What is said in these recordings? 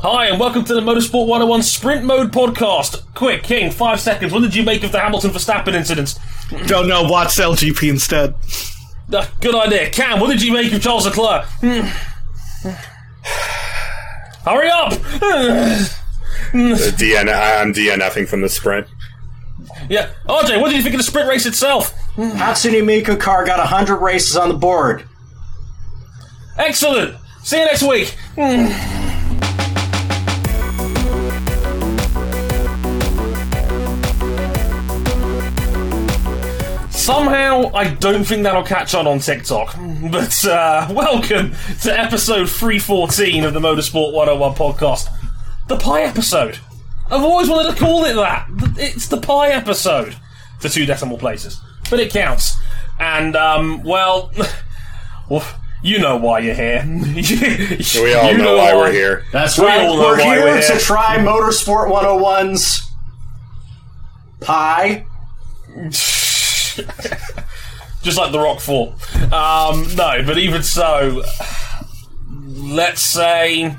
Hi, and welcome to the Motorsport 101 Sprint Mode podcast. Quick, King, five seconds. What did you make of the Hamilton Verstappen incident? Don't know. Watch LGP instead. Uh, good idea. Cam, what did you make of Charles Leclerc? Hurry up! DN, I'm DNFing from the sprint. yeah, RJ, what did you think of the sprint race itself? Hatsune Miku car got 100 races on the board. Excellent. See you next week. Somehow, I don't think that'll catch on on TikTok. But uh, welcome to episode 314 of the Motorsport 101 podcast. The pie episode. I've always wanted to call it that. It's the pie episode. To two decimal places. But it counts. And, um, well, well you know why you're here. We all You know, why we're here. That's We right. all know We're why here we're to here. try Motorsport 101's pie. just like the Rock Four. Um, no, but even so, let's say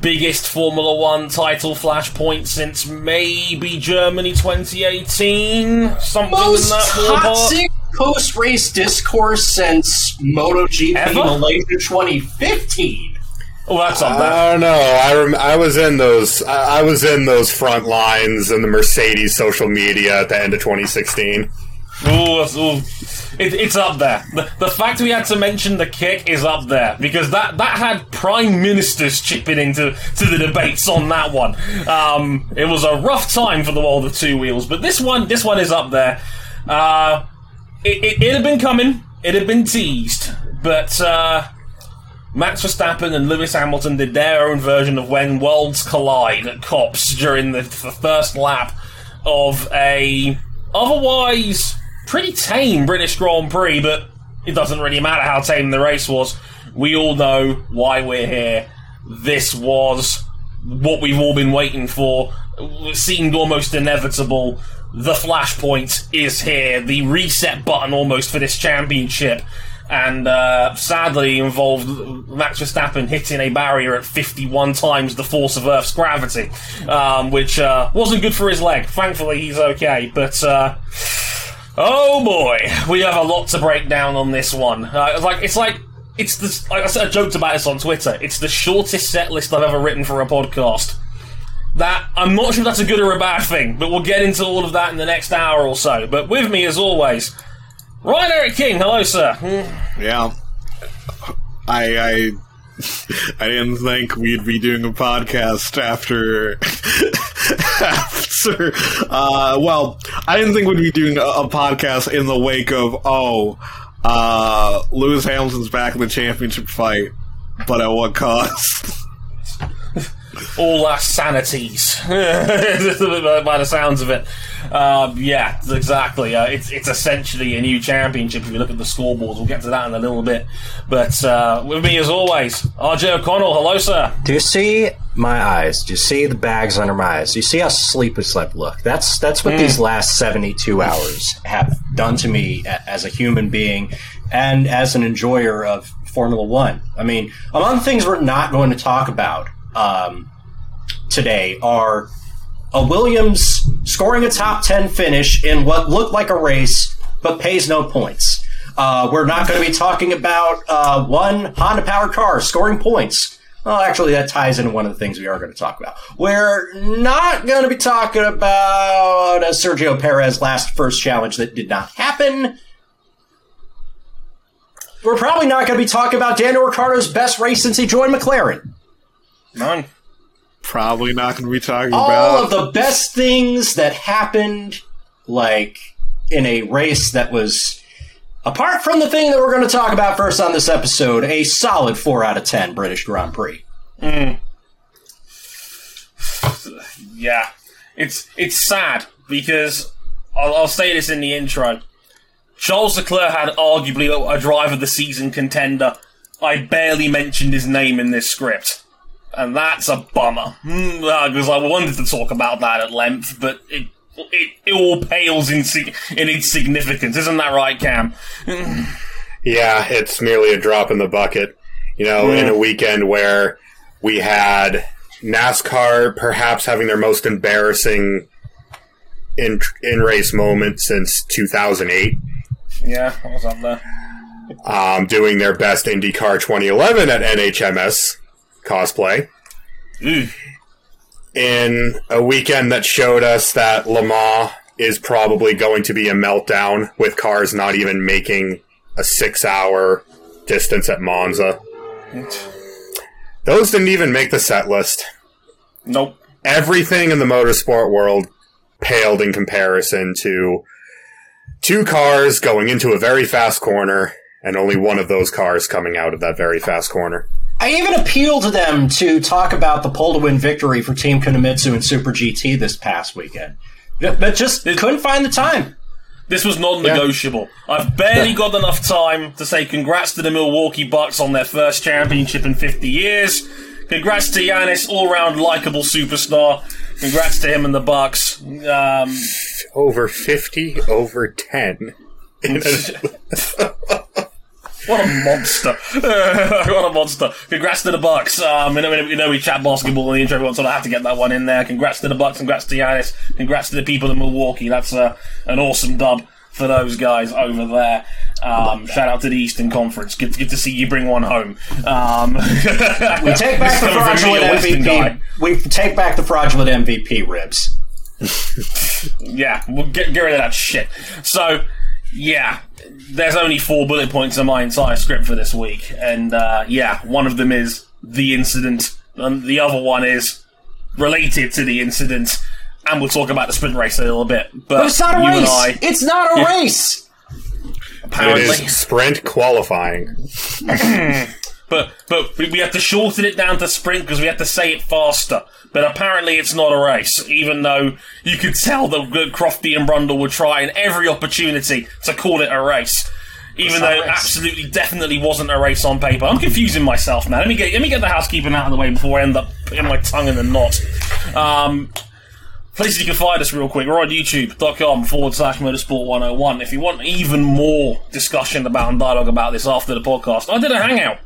biggest Formula One title flashpoint since maybe Germany 2018, something Most in that ballpark. toxic post-race discourse since MotoGP Ever? Malaysia 2015. Oh, that's up there. I don't know. I rem- I was in those. I-, I was in those front lines in the Mercedes social media at the end of 2016. Ooh, ooh. It, it's up there. The, the fact we had to mention the kick is up there because that, that had prime ministers chipping into to the debates on that one. Um, it was a rough time for the world of two wheels, but this one this one is up there. Uh, it, it, it had been coming. It had been teased, but uh, Max Verstappen and Lewis Hamilton did their own version of when worlds collide at Copse during the, the first lap of a otherwise pretty tame British Grand Prix, but it doesn't really matter how tame the race was. We all know why we're here. This was what we've all been waiting for. It seemed almost inevitable. The flashpoint is here. The reset button almost for this championship. And uh, sadly involved Max Verstappen hitting a barrier at 51 times the force of Earth's gravity, um, which uh, wasn't good for his leg. Thankfully, he's okay. But uh, Oh boy, we have a lot to break down on this one. Uh, like it's like it's the like I said, I joked about this on Twitter. It's the shortest set list I've ever written for a podcast. That I'm not sure if that's a good or a bad thing, but we'll get into all of that in the next hour or so. But with me, as always, Ryan Eric King. Hello, sir. Yeah. I I I didn't think we'd be doing a podcast after after uh well, I didn't think we'd be doing a, a podcast in the wake of oh uh Lewis Hamilton's back in the championship fight, but at what cost? all our sanities by the sounds of it. Um, yeah, exactly. Uh, it's it's essentially a new championship if you look at the scoreboards. We'll get to that in a little bit. But uh, with me as always, RJ O'Connell. Hello, sir. Do you see my eyes? Do you see the bags under my eyes? Do you see how sleepless I've looked? That's that's what these last seventy-two hours have done to me as a human being and as an enjoyer of Formula One. I mean, among things we're not going to talk about um, today are a Williams scoring a top ten finish in what looked like a race but pays no points. Uh, we're not going to be talking about uh, one Honda powered car scoring points. Well, actually, that ties into one of the things we are going to talk about. We're not going to be talking about uh, Sergio Perez last first challenge that did not happen. We're probably not going to be talking about Daniel Ricciardo's best race since he joined McLaren. None. Probably not going to be talking All about All of the best things that happened, like in a race that was, apart from the thing that we're going to talk about first on this episode, a solid 4 out of 10 British Grand Prix. Mm. Yeah, it's it's sad because I'll, I'll say this in the intro. Charles Leclerc had arguably a, driver of the season contender. I barely mentioned his name in this script, and that's a bummer because I wanted to talk about that at length, but it it, it all pales in in its significance. Isn't that right, Cam? Yeah, it's merely a drop in the bucket. You know, in a weekend where we had NASCAR perhaps having their most embarrassing in in race moment since 2008. Yeah, I was up there. Um, doing their best IndyCar 2011 at NHMS cosplay. Ooh. In a weekend that showed us that Le Mans is probably going to be a meltdown with cars not even making a six hour distance at Monza. Those didn't even make the set list. Nope. Everything in the motorsport world paled in comparison to two cars going into a very fast corner and only one of those cars coming out of that very fast corner. I even appealed to them to talk about the pole to win victory for Team Kunimitsu and Super GT this past weekend, but just couldn't find the time. This was non-negotiable. I've barely got enough time to say congrats to the Milwaukee Bucks on their first championship in 50 years. Congrats to Giannis, all-round likable superstar. Congrats to him and the Bucks. Um, Over 50, over 10. what a monster! what a monster! Congrats to the Bucks. Um, you know, you know we chat basketball in the intro, everyone, so I have to get that one in there. Congrats to the Bucks. Congrats to Giannis. Congrats to the people in Milwaukee. That's uh, an awesome dub for those guys over there. Um, shout out to the Eastern Conference. Good, good to see you bring one home. Um, We take back the fraudulent MVP. We take back the fraudulent MVP ribs. Yeah, we'll get, get rid of that shit. So, yeah, there's only four bullet points in my entire script for this week. And, uh, yeah, one of them is the incident, and the other one is related to the incident. And we'll talk about the sprint race a little bit. But, But it's not a race. I, It's not a Yeah. race. Apparently. is sprint qualifying. But but we have to shorten it down to sprint because we have to say it faster. But apparently it's not a race, even though you could tell that Crofty and Brundle were trying every opportunity to call it a race. Even though it absolutely definitely wasn't a race on paper. I'm confusing myself now. Let me get let me get the housekeeping out of the way before I end up putting my tongue in the knot. Um, Places you can find us real quick. We're on youtube.com forward slash motorsport 101. If you want even more discussion about and dialogue about this after the podcast, I did a hangout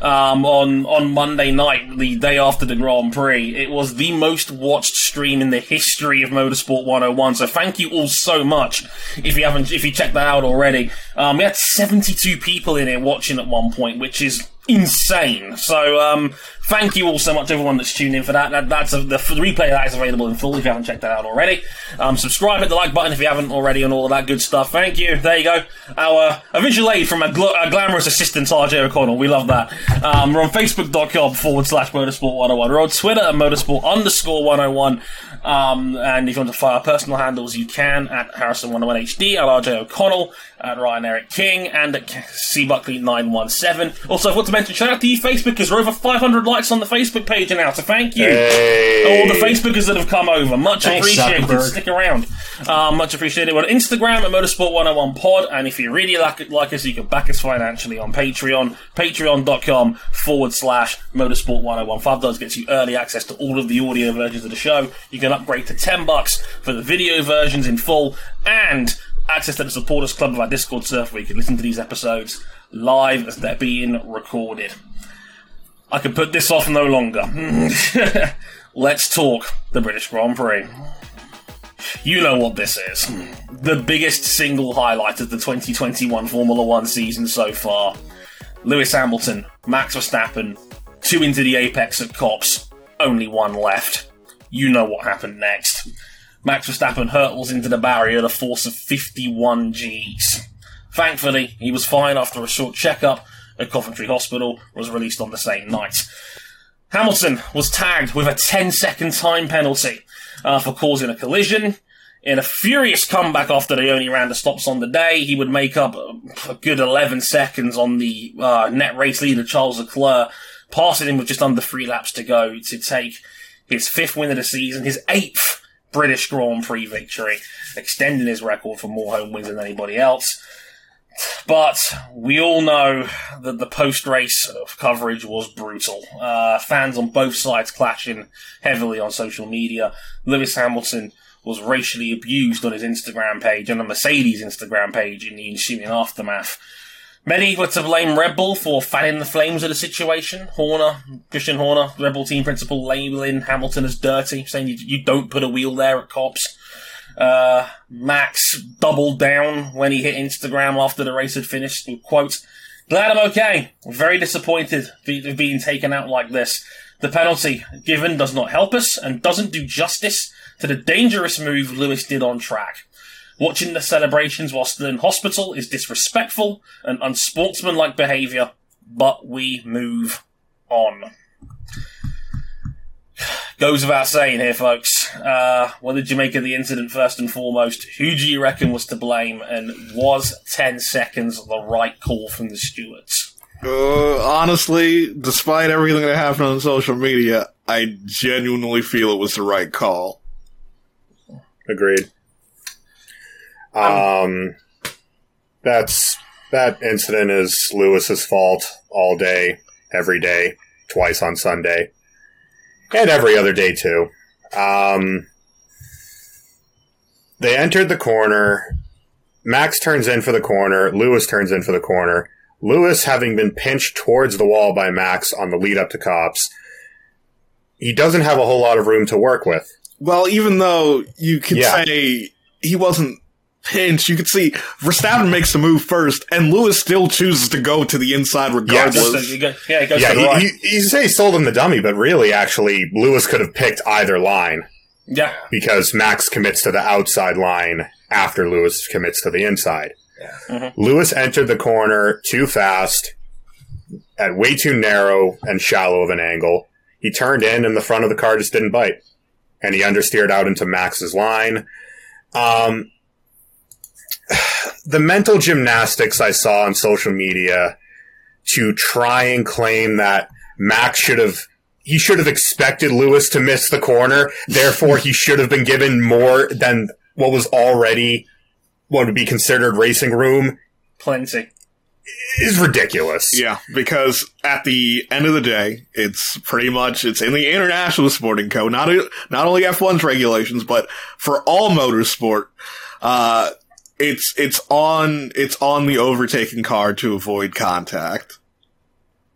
um, on, on Monday night, the day after the Grand Prix. It was the most watched stream in the history of Motorsport 101. So thank you all so much if you haven't, if you checked that out already. Um, we had 72 people in it watching at one point, which is insane. So, um, thank you all so much, everyone that's tuned in for that. that that's a, the, replay that is available in full if you haven't checked that out already. Um, subscribe, hit the like button if you haven't already, and all of that good stuff. Thank you. There you go. Our a visual aid from a, gl- glamorous assistant, RJ O'Connell. We love that. Um, we're on Facebook.com forward slash Motorsport 101. We're on Twitter at Motorsport underscore 101. Um, and if you want to fire our personal handles, you can at Harrison101HD, at RJ O'Connell, at Ryan Eric King, and at C Buckley 917. Also, I want to mention shout out to you Facebookers. We're over 500 likes on the Facebook page now, so thank you. Hey. All the Facebookers that have come over, much Thanks, appreciated. Zuckerberg. Stick around, um, much appreciated. We're on Instagram at Motorsport 101 Pod, and if you really like, like us, you can back us financially on Patreon, patreon.com forward slash Motorsport 101. Five dollars gets you early access to all of the audio versions of the show. You can upgrade to 10 bucks for the video versions in full, and access to the supporters club of our Discord server where you can listen to these episodes live as they're being recorded. I can put this off no longer. Let's talk the British Grand Prix. You know what this is. The biggest single highlight of the 2021 Formula One season so far. Lewis Hamilton, Max Verstappen, two into the apex of copse, only one left. You know what happened next. Max Verstappen hurtles into the barrier at a force of 51 Gs. Thankfully, he was fine after a short checkup at Coventry Hospital, was released on the same night. Hamilton was tagged with a 10 second time penalty uh, for causing a collision. In a furious comeback after they only ran the stops on the day, he would make up a, good 11 seconds on the uh, net race leader Charles Leclerc, passing him with just under three laps to go to take his fifth win of the season, his eighth British Grand Prix victory, extending his record for more home wins than anybody else. But we all know that the post race coverage was brutal. Uh, fans on both sides clashing heavily on social media. Lewis Hamilton was racially abused on his Instagram page and the Mercedes Instagram page in the ensuing aftermath. Many were to blame Red Bull for fanning the flames of the situation. Horner, Christian Horner, Red Bull team principal, labeling Hamilton as dirty, saying you, you don't put a wheel there at Copse. Uh, Max doubled down when he hit Instagram after the race had finished. And, quote, Glad I'm okay. Very disappointed of being taken out like this. The penalty given does not help us and doesn't do justice to the dangerous move Lewis did on track. Watching the celebrations while still in hospital is disrespectful and unsportsmanlike behaviour, but we move on. Goes without saying here, folks. Uh, what did you make of the incident first and foremost? Who do you reckon was to blame, and was 10 seconds the right call from the stewards? Uh, honestly, despite everything that happened on social media, I genuinely feel it was the right call. Agreed. Um, that's that incident is Lewis's fault all day, every day, twice on Sunday, and every other day too. Um, they entered the corner. Max turns in for the corner. Lewis turns in for the corner. Lewis, having been pinched towards the wall by Max on the lead up to copse, he doesn't have a whole lot of room to work with. Well, even though you could Yeah. say he wasn't pinched, you can see Verstappen makes the move first, and Lewis still chooses to go to the inside regardless. Just to- you go- yeah, he, goes Yeah, to the he, right. he, say he sold him the dummy, but really, actually, Lewis could have picked either line yeah. because Max commits to the outside line after Lewis commits to the inside. Mhm. Lewis entered the corner too fast, at way too narrow and shallow of an angle. He turned in, and the front of the car just didn't bite, and he understeered out into Max's line. Um, the mental gymnastics I saw on social media to try and claim that Max should have he should have expected Lewis to miss the corner, therefore he should have been given more than what was already what would be considered racing room Plenty. is ridiculous. Yeah, because at the end of the day, it's pretty much it's in the international sporting code, not not only F1's regulations, but for all motorsport, uh, it's it's on it's on the overtaking car to avoid contact.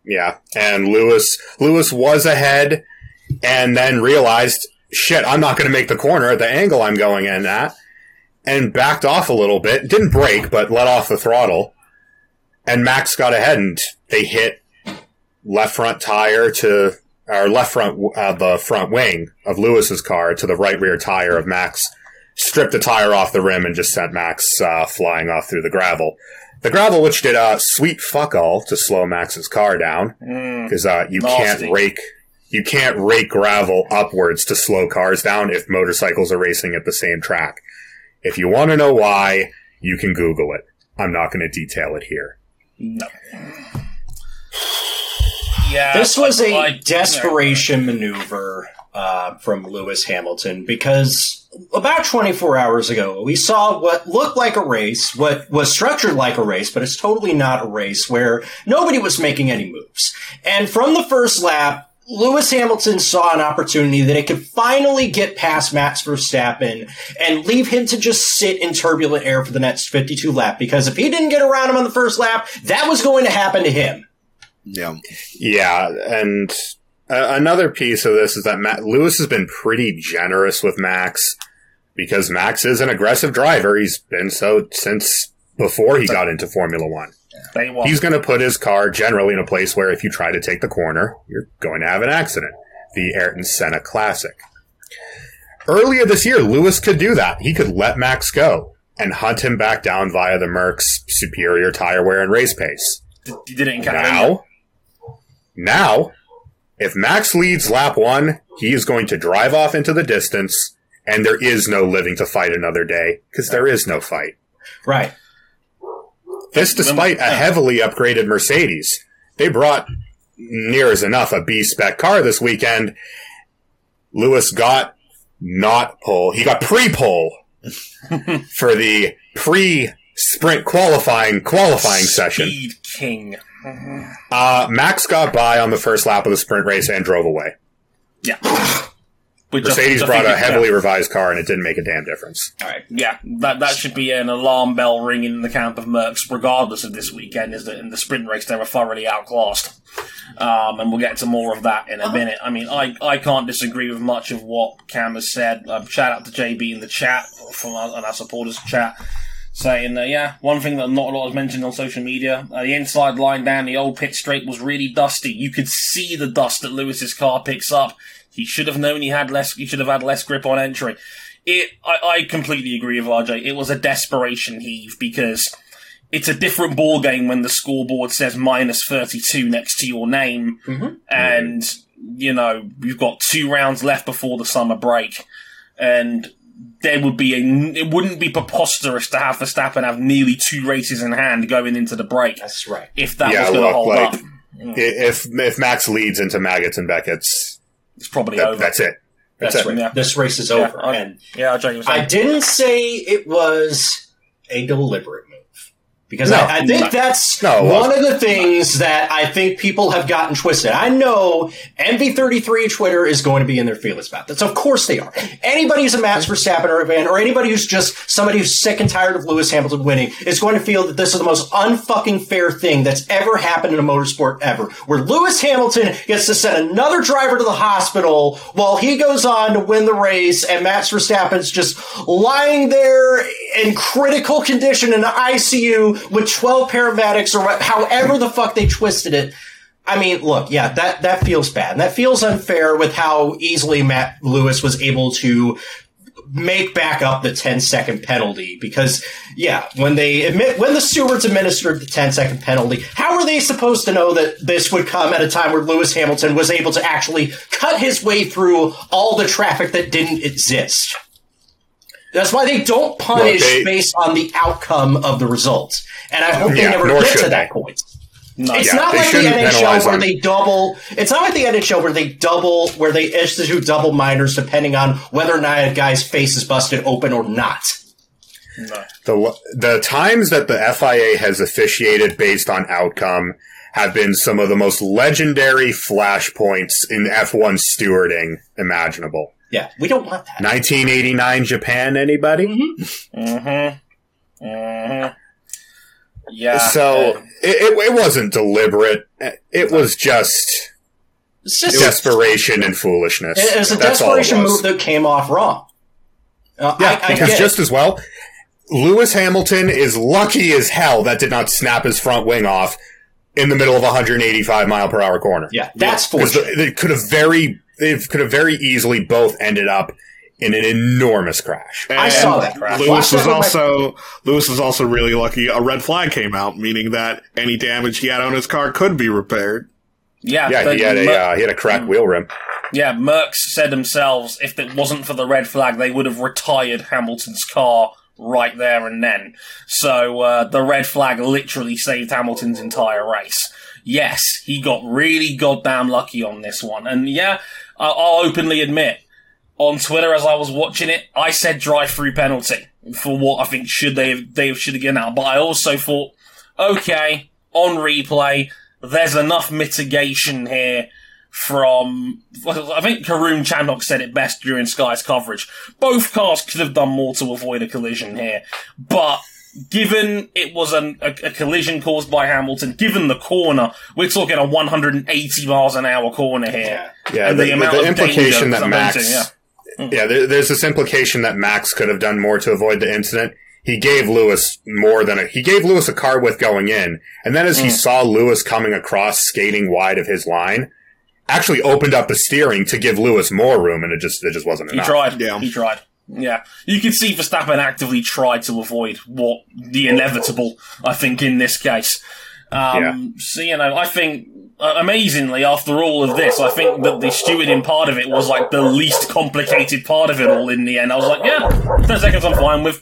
Yeah. And Lewis Lewis was ahead and then realized, shit, I'm not gonna make the corner at the angle I'm going in at and backed off a little bit. Didn't break, but let off the throttle. And Max got ahead and they hit left front tire to or left front uh, the front wing of Lewis's car to the right rear tire of Max. Stripped the tire off the rim and just sent Max uh, flying off through the gravel. The gravel, which did uh, sweet fuck all to slow Max's car down, Mm. because uh, you Nasty. can't rake you can't rake gravel upwards to slow cars down if motorcycles are racing at the same track. If you want to know why, you can Google it. I'm not going to detail it here. No. Yeah. This was a I- desperation maneuver uh, from Lewis Hamilton because about 24 hours ago, we saw what looked like a race, what was structured like a race, but it's totally not a race where nobody was making any moves. And from the first lap, Lewis Hamilton saw an opportunity that it could finally get past Max Verstappen and leave him to just sit in turbulent air for the next 52 lap. Because if he didn't get around him on the first lap, that was going to happen to him. Yeah, Yeah, and uh, another piece of this is that Matt, Lewis has been pretty generous with Max because Max is an aggressive driver. He's been so since before he got into Formula One. He's going to put his car generally in a place where if you try to take the corner, you're going to have an accident. The Ayrton Senna Classic. Earlier this year, Lewis could do that. He could let Max go and hunt him back down via the Merc's superior tire wear and race pace. You did it. Now, now, if Max leads lap one, he is going to drive off into the distance, and there is no living to fight another day because there is no fight. Right. This despite a heavily upgraded Mercedes. They brought near as enough a B spec car this weekend. Lewis got not pole. He got pre pole for the pre sprint qualifying qualifying session. Speed King. Uh, Max got by on the first lap of the sprint race and drove away. Yeah. With just- Mercedes brought think a it- heavily revised car, and it didn't make a damn difference. All right. Yeah, that that should be an alarm bell ringing in the camp of Mercs, regardless of this weekend. Is that in the sprint race they were thoroughly outclassed, um, and we'll get to more of that in a minute. I mean, I, I can't disagree with much of what Cam has said. Um, shout out to JB in the chat from our, on our supporters chat. Saying that, yeah, one thing that not a lot is mentioned on social media, uh, the inside line down the old pit straight was really dusty. You could see the dust that Lewis's car picks up. He should have known he had less, he should have had less grip on entry. It, I, I completely agree with RJ. It was a desperation heave because it's a different ball game when the scoreboard says minus 32 next to your name and, you know, you've got two rounds left before the summer break and there would be a, it wouldn't be preposterous to have Verstappen have nearly two races in hand going into the break That's right. if that Yeah, was going to hold like- up. I- If if Max leads into Maggotts and Becketts, It's probably that, over. that's it. That's, That's it. right. Yeah. This race is Yeah, over. I- and Yeah, RJ I didn't say it was a deliberate move. Because No. I, I think No. that's No, one of the things that I think people have gotten twisted. I know MV33 Twitter is going to be in their feelings about this. Of course they are. Anybody who's a Max Verstappen or a fan, or anybody who's just somebody who's sick and tired of Lewis Hamilton winning, is going to feel that this is the most unfucking fair thing that's ever happened in a motorsport ever. Where Lewis Hamilton gets to send another driver to the hospital while he goes on to win the race, and Max Verstappen's just lying there in critical condition in the ICU with 12 paramedics or however the fuck they twisted it. I mean, look, yeah, that, that feels bad. And that feels unfair with how easily Matt Lewis was able to make back up the 10 second penalty because yeah when they admit when the stewards administered the 10 second penalty how are they supposed to know that this would come at a time where lewis hamilton was able to actually cut his way through all the traffic that didn't exist that's why they don't punish Well, they- based on the outcome of the results and i hope they never get to should that point No. it's Yeah, not they like the NHL where them. they double. It's not like the NHL where they double, where they institute double minors depending on whether or not a guy's face is busted open or not. no. The the times that the FIA has officiated based on outcome have been some of the most legendary flashpoints in F1 stewarding imaginable. Yeah, we don't want that. 1989 Japan, anybody? Mm-hmm. Mm-hmm. Yeah. So uh, it, it, it wasn't deliberate. It was just It's just desperation and foolishness. it was a That's desperation was. move that came off wrong. Uh, Yeah, I, I because just it. as well, Lewis Hamilton is lucky as hell that did not snap his front wing off in the middle of a 185 mile per hour corner. yeah, that's because fortunate. they could have very they could have very easily both ended up in an enormous crash. I saw that. Lewis was that my- also Lewis was also really lucky. A red flag came out, meaning that any damage he had on his car could be repaired. yeah. Yeah, he had a Mer- uh, he had a cracked wheel rim. yeah. Mercs said themselves, if it wasn't for the red flag, they would have retired Hamilton's car right there and then. So uh, the red flag literally saved Hamilton's entire race. Yes, he got really goddamn lucky on this one, and yeah, I'll openly admit. On Twitter, as I was watching it, I said drive-through penalty for what I think should they have, they should have given out. But I also thought, okay, on replay, there's enough mitigation here from, I think Karun Chandhok said it best during Sky's coverage. Both cars could have done more to avoid a collision here, but given it was an, a, a collision caused by Hamilton, given the corner, we're talking a 180 miles an hour corner here. Yeah, And the, the the, amount the of implication danger that Max, presenting, yeah. yeah, there, there's this implication that Max could have done more to avoid the incident. He gave Lewis more than a, he gave Lewis a car width going in, and then as Mm. he saw Lewis coming across, skating wide of his line, actually opened up the steering to give Lewis more room, and it just it just wasn't He enough. He tried. Yeah. He tried. Yeah. You can see Verstappen actively tried to avoid what the inevitable, I think, in this case. Um, So, you know, I think, uh, amazingly, after all of this, I think that the stewarding part of it was like the least complicated part of it all in the end. I was like, yeah, 10 seconds I'm fine with.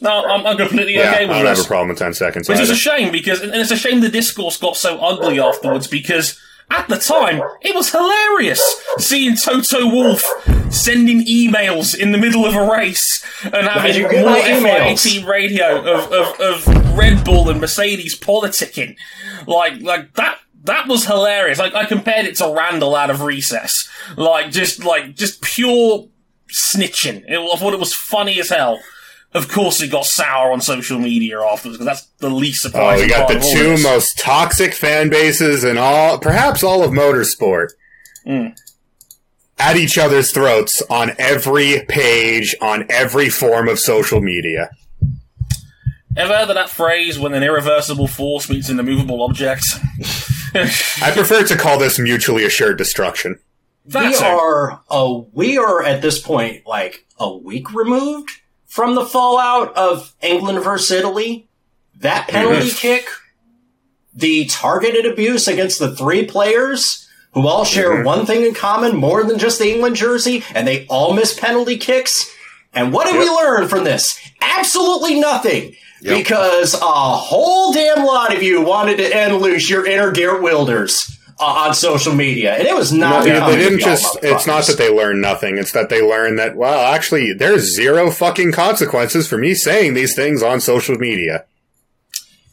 No, I'm, I'm completely Yeah, okay I with don't have a problem with ten seconds. Which is either. a shame because, and it's a shame the discourse got so ugly afterwards because at the time it was hilarious seeing Toto Wolff sending emails in the middle of a race and having more get my FIA team radio of, of, of Red Bull and Mercedes politicking. Like, like that. that was hilarious. Like I compared it to Randall out of Recess, like just like just pure snitching. It, I thought it was funny as hell. Of course, it got sour on social media afterwards because that's the least surprising. Oh, surprising. you got part the two this. most toxic fan bases in all, perhaps all of motorsport, Mm. at each other's throats on every page, on every form of social media. Ever heard of that phrase when an irreversible force meets an immovable object? I prefer to call this mutually assured destruction. we That's it. are a we are at this point like a week removed from the fallout of England versus Italy. That penalty kick, the targeted abuse against the three players who all share mm-hmm. one thing in common more than just the England jersey, and they all miss penalty kicks. And what did we learn from this? Absolutely nothing. Because a whole damn lot of you wanted to end loose your inner Geert Wilders on social media, and it was not. No, because they didn't just. It's not that they learned nothing. It's that they learned that. Well, actually, there's zero fucking consequences for me saying these things on social media.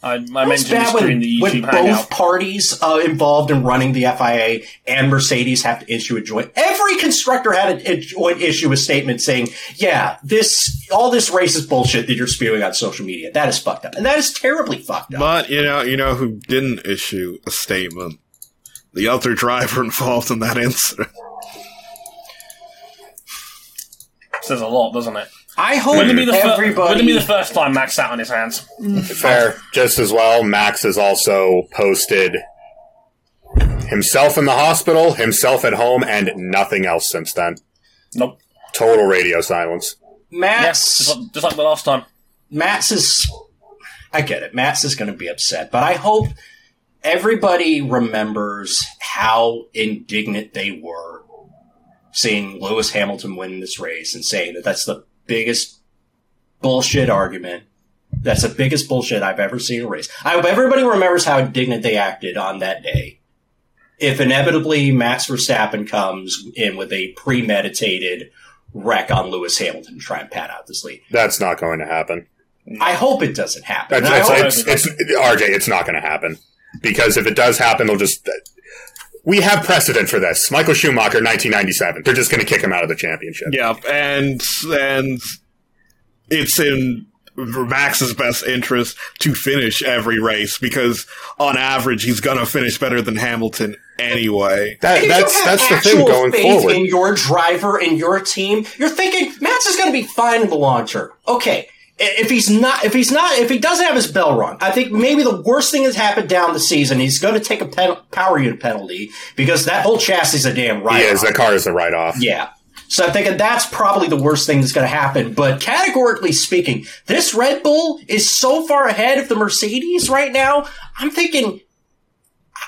I, I mentioned bad when, the when both hangout. parties uh, involved in running the FIA and Mercedes have to issue a joint. Every constructor had a, a joint issue a statement saying, "Yeah, this all this racist bullshit that you're spewing on social media that is fucked up, and that is terribly fucked up." But you know, you know who didn't issue a statement? The other driver involved in that incident. Says a lot, doesn't it? I hope Wouldn't it be the, fir- everybody. wouldn't be the first time Max sat on his hands? Fair. Just as well, Max has also posted himself in the hospital, himself at home, and nothing else since then. Nope. Total radio silence. Yes, Matt's just, like, just like the last time. Max is. I get it. Max is going to be upset, but I hope everybody remembers how indignant they were seeing Lewis Hamilton win this race and saying that that's the biggest bullshit argument. That's the biggest bullshit I've ever seen in a race. I hope everybody remembers how indignant they acted on that day. If inevitably Max Verstappen comes in with a premeditated wreck on Lewis Hamilton to try and pat out this lead. That's not going to happen. I hope it doesn't happen. It's, it's, it's, RJ, it's not going to happen. Because if it does happen, they'll just. We have precedent for this. Michael Schumacher, 1997. They're just going to kick him out of the championship. Yeah, and and it's in Max's best interest to finish every race because on average he's gonna finish better than Hamilton anyway. That, that's that's the thing going faith forward. in your driver and your team, you're thinking Max is going to be fine in the long term. Okay, i- if he's not, if he's not, if he doesn't have his bell rung, I think maybe the worst thing that's happened down the season. He's going to take a pen- power unit penalty because that whole chassis is a damn right. is. The car is the write off. Yeah. So I'm thinking that's probably the worst thing that's going to happen. But categorically speaking, this Red Bull is so far ahead of the Mercedes right now. I'm thinking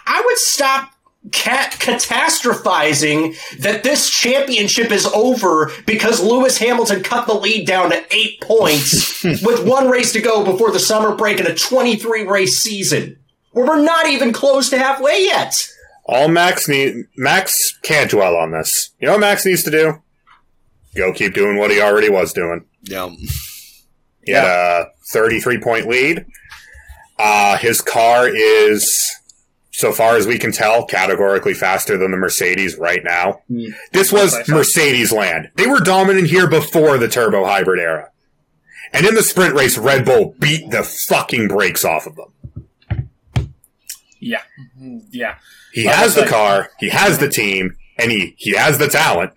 I would stop cat catastrophizing that this championship is over because Lewis Hamilton cut the lead down to eight points with one race to go before the summer break in a 23 race season. Where we're not even close to halfway yet. All Max need Max can't dwell on this. You know what Max needs to do? Go keep doing what he already was doing. Yeah. He had a 33 point lead. Uh, his car is, so far as we can tell, categorically faster than the Mercedes right now. This was Mercedes land. They were dominant here before the turbo hybrid era. And in the sprint race, Red Bull beat the fucking brakes off of them. Yeah. Mm, Yeah. He Like has the said- car, he has the team, and he, he has the talent.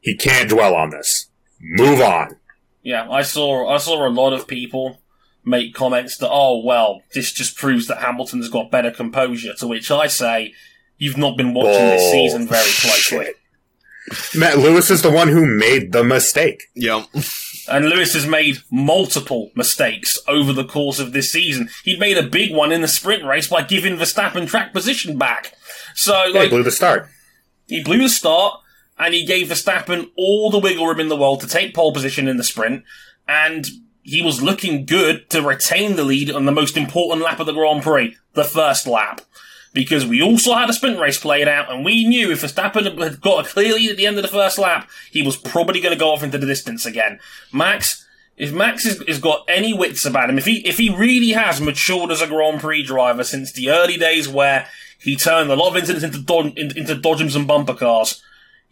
He can't dwell on this. Move on. Yeah, I saw I saw a lot of people make comments that oh well, this just proves that Hamilton's got better composure. To which I say, you've not been watching this season very closely. Bullshit. Matt Lewis is the one who made the mistake. Yep. And Lewis has made multiple mistakes over the course of this season. He made a big one in the sprint race by giving Verstappen track position back. So They like blew the start. he blew the start and he gave Verstappen all the wiggle room in the world to take pole position in the sprint. And he was looking good to retain the lead on the most important lap of the Grand Prix, the first lap. Because we also had a sprint race played out, and we knew if Verstappen had got a clear lead at the end of the first lap, he was probably going to go off into the distance again. Max, if Max has, has got any wits about him, if he if he really has matured as a Grand Prix driver since the early days where he turned a lot of incidents into, dod- into, dodgems and bumper cars.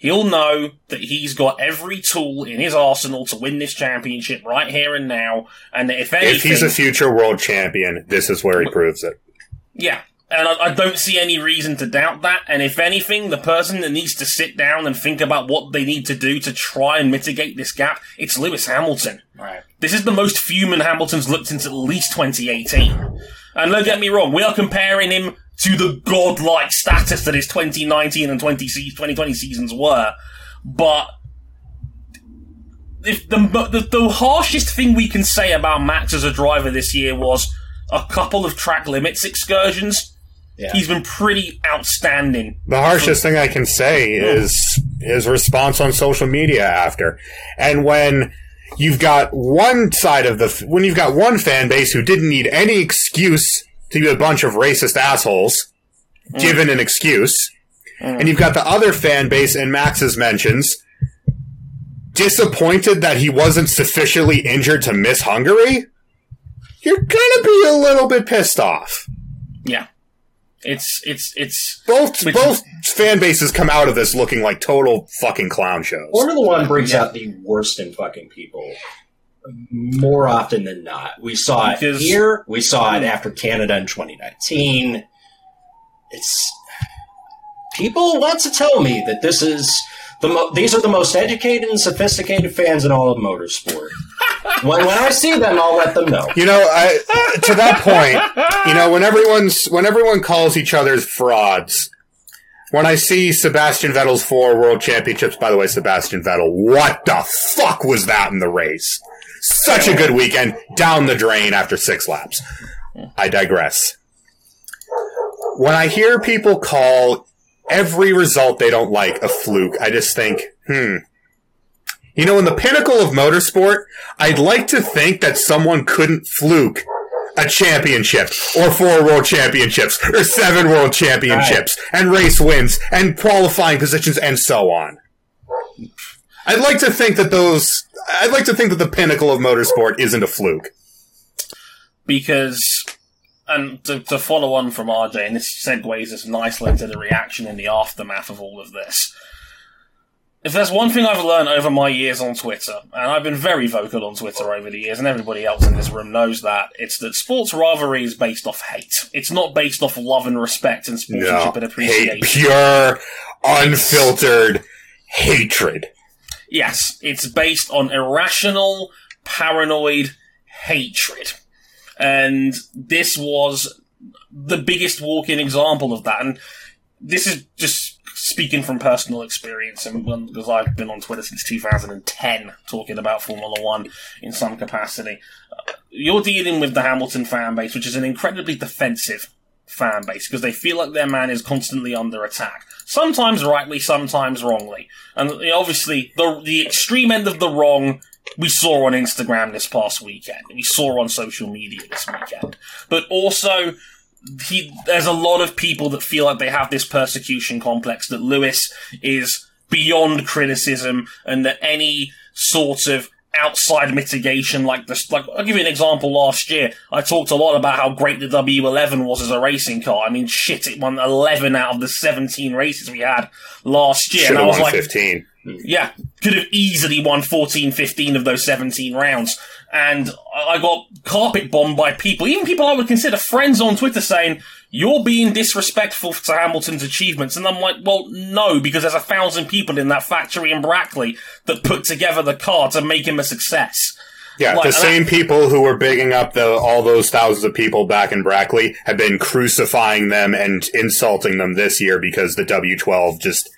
He'll know that he's got every tool in his arsenal to win this championship right here and now. And that if anything, If he's a future world champion, this is where he proves it. yeah, and I, I don't see any reason to doubt that. And if anything, the person that needs to sit down and think about what they need to do to try and mitigate this gap, it's Lewis Hamilton. Right. This is the most human Hamilton's looked since at least 2018. And don't get me wrong, we are comparing him to the godlike status that his 2019 and 20 se- 2020 seasons were. But if the, the the harshest thing we can say about Max as a driver this year was a couple of track limits excursions. Yeah. He's been pretty outstanding. The harshest thing I can say is his response on social media after. And when you've got one side of the, when you've got one fan base who didn't need any excuse to be a bunch of racist assholes, given an excuse, and you've got the other fan base in Max's mentions, disappointed that he wasn't sufficiently injured to miss Hungary, you're gonna be a little bit pissed off. Yeah, it's it's it's Both Which- both fan bases come out of this looking like total fucking clown shows. Formula One brings Yeah. out the worst in fucking people more often than not. We saw it here. We saw it hmm. after Canada in 2019. It's people want to tell me that this is the mo- these are the most educated and sophisticated fans in all of motorsport. when when I see them, I'll let them know. You know, I, to that point, you know, when everyone's when everyone calls each other's frauds, when I see Sebastian Vettel's four world championships, by the way, Sebastian Vettel, what the fuck was that in the race? Such a good weekend, down the drain after six laps. I digress. When I hear people call every result they don't like a fluke, I just think, hmm. You know, in the pinnacle of motorsport, I'd like to think that someone couldn't fluke a championship or four world championships or seven world championships and race wins and qualifying positions and so on. I'd like to think that those, I'd like to think that the pinnacle of motorsport isn't a fluke. because and to, to follow on from RJ, and this segues us nicely into the reaction in the aftermath of all of this. If there's one thing I've learned over my years on Twitter, and I've been very vocal on Twitter over the years, and everybody else in this room knows that, it's that sports rivalry is based off hate. It's not based off love and respect and No, sportsmanship and hate, appreciation. pure, unfiltered hatred. Yes, it's based on irrational, paranoid hatred. And this was the biggest walk-in example of that. And this is just speaking from personal experience, and because I've been on Twitter since 2010 talking about Formula One in some capacity. You're dealing with the Hamilton fan base, which is an incredibly defensive fan base because they feel like their man is constantly under attack. Sometimes rightly, sometimes wrongly. And obviously, the the extreme end of the wrong we saw on Instagram this past weekend. We saw on social media this weekend. But also, he, there's a lot of people that feel like they have this persecution complex that Lewis is beyond criticism and that any sort of outside mitigation like this like I'll give you an example last year I talked a lot about how great the W11 was as a racing car I mean shit it won 11 out of the 17 races we had last year and I was won like 15. yeah, could have easily won 14, 15 of those 17 rounds. And I got carpet bombed by people, even people I would consider friends on Twitter saying, you're being disrespectful to Hamilton's achievements. And I'm like, well, no, because there's a thousand people in that factory in Brackley that put together the car to make him a success. Yeah, Like, the and same people who were bigging up the all those thousands of people back in Brackley have been crucifying them and insulting them this year because the W12 just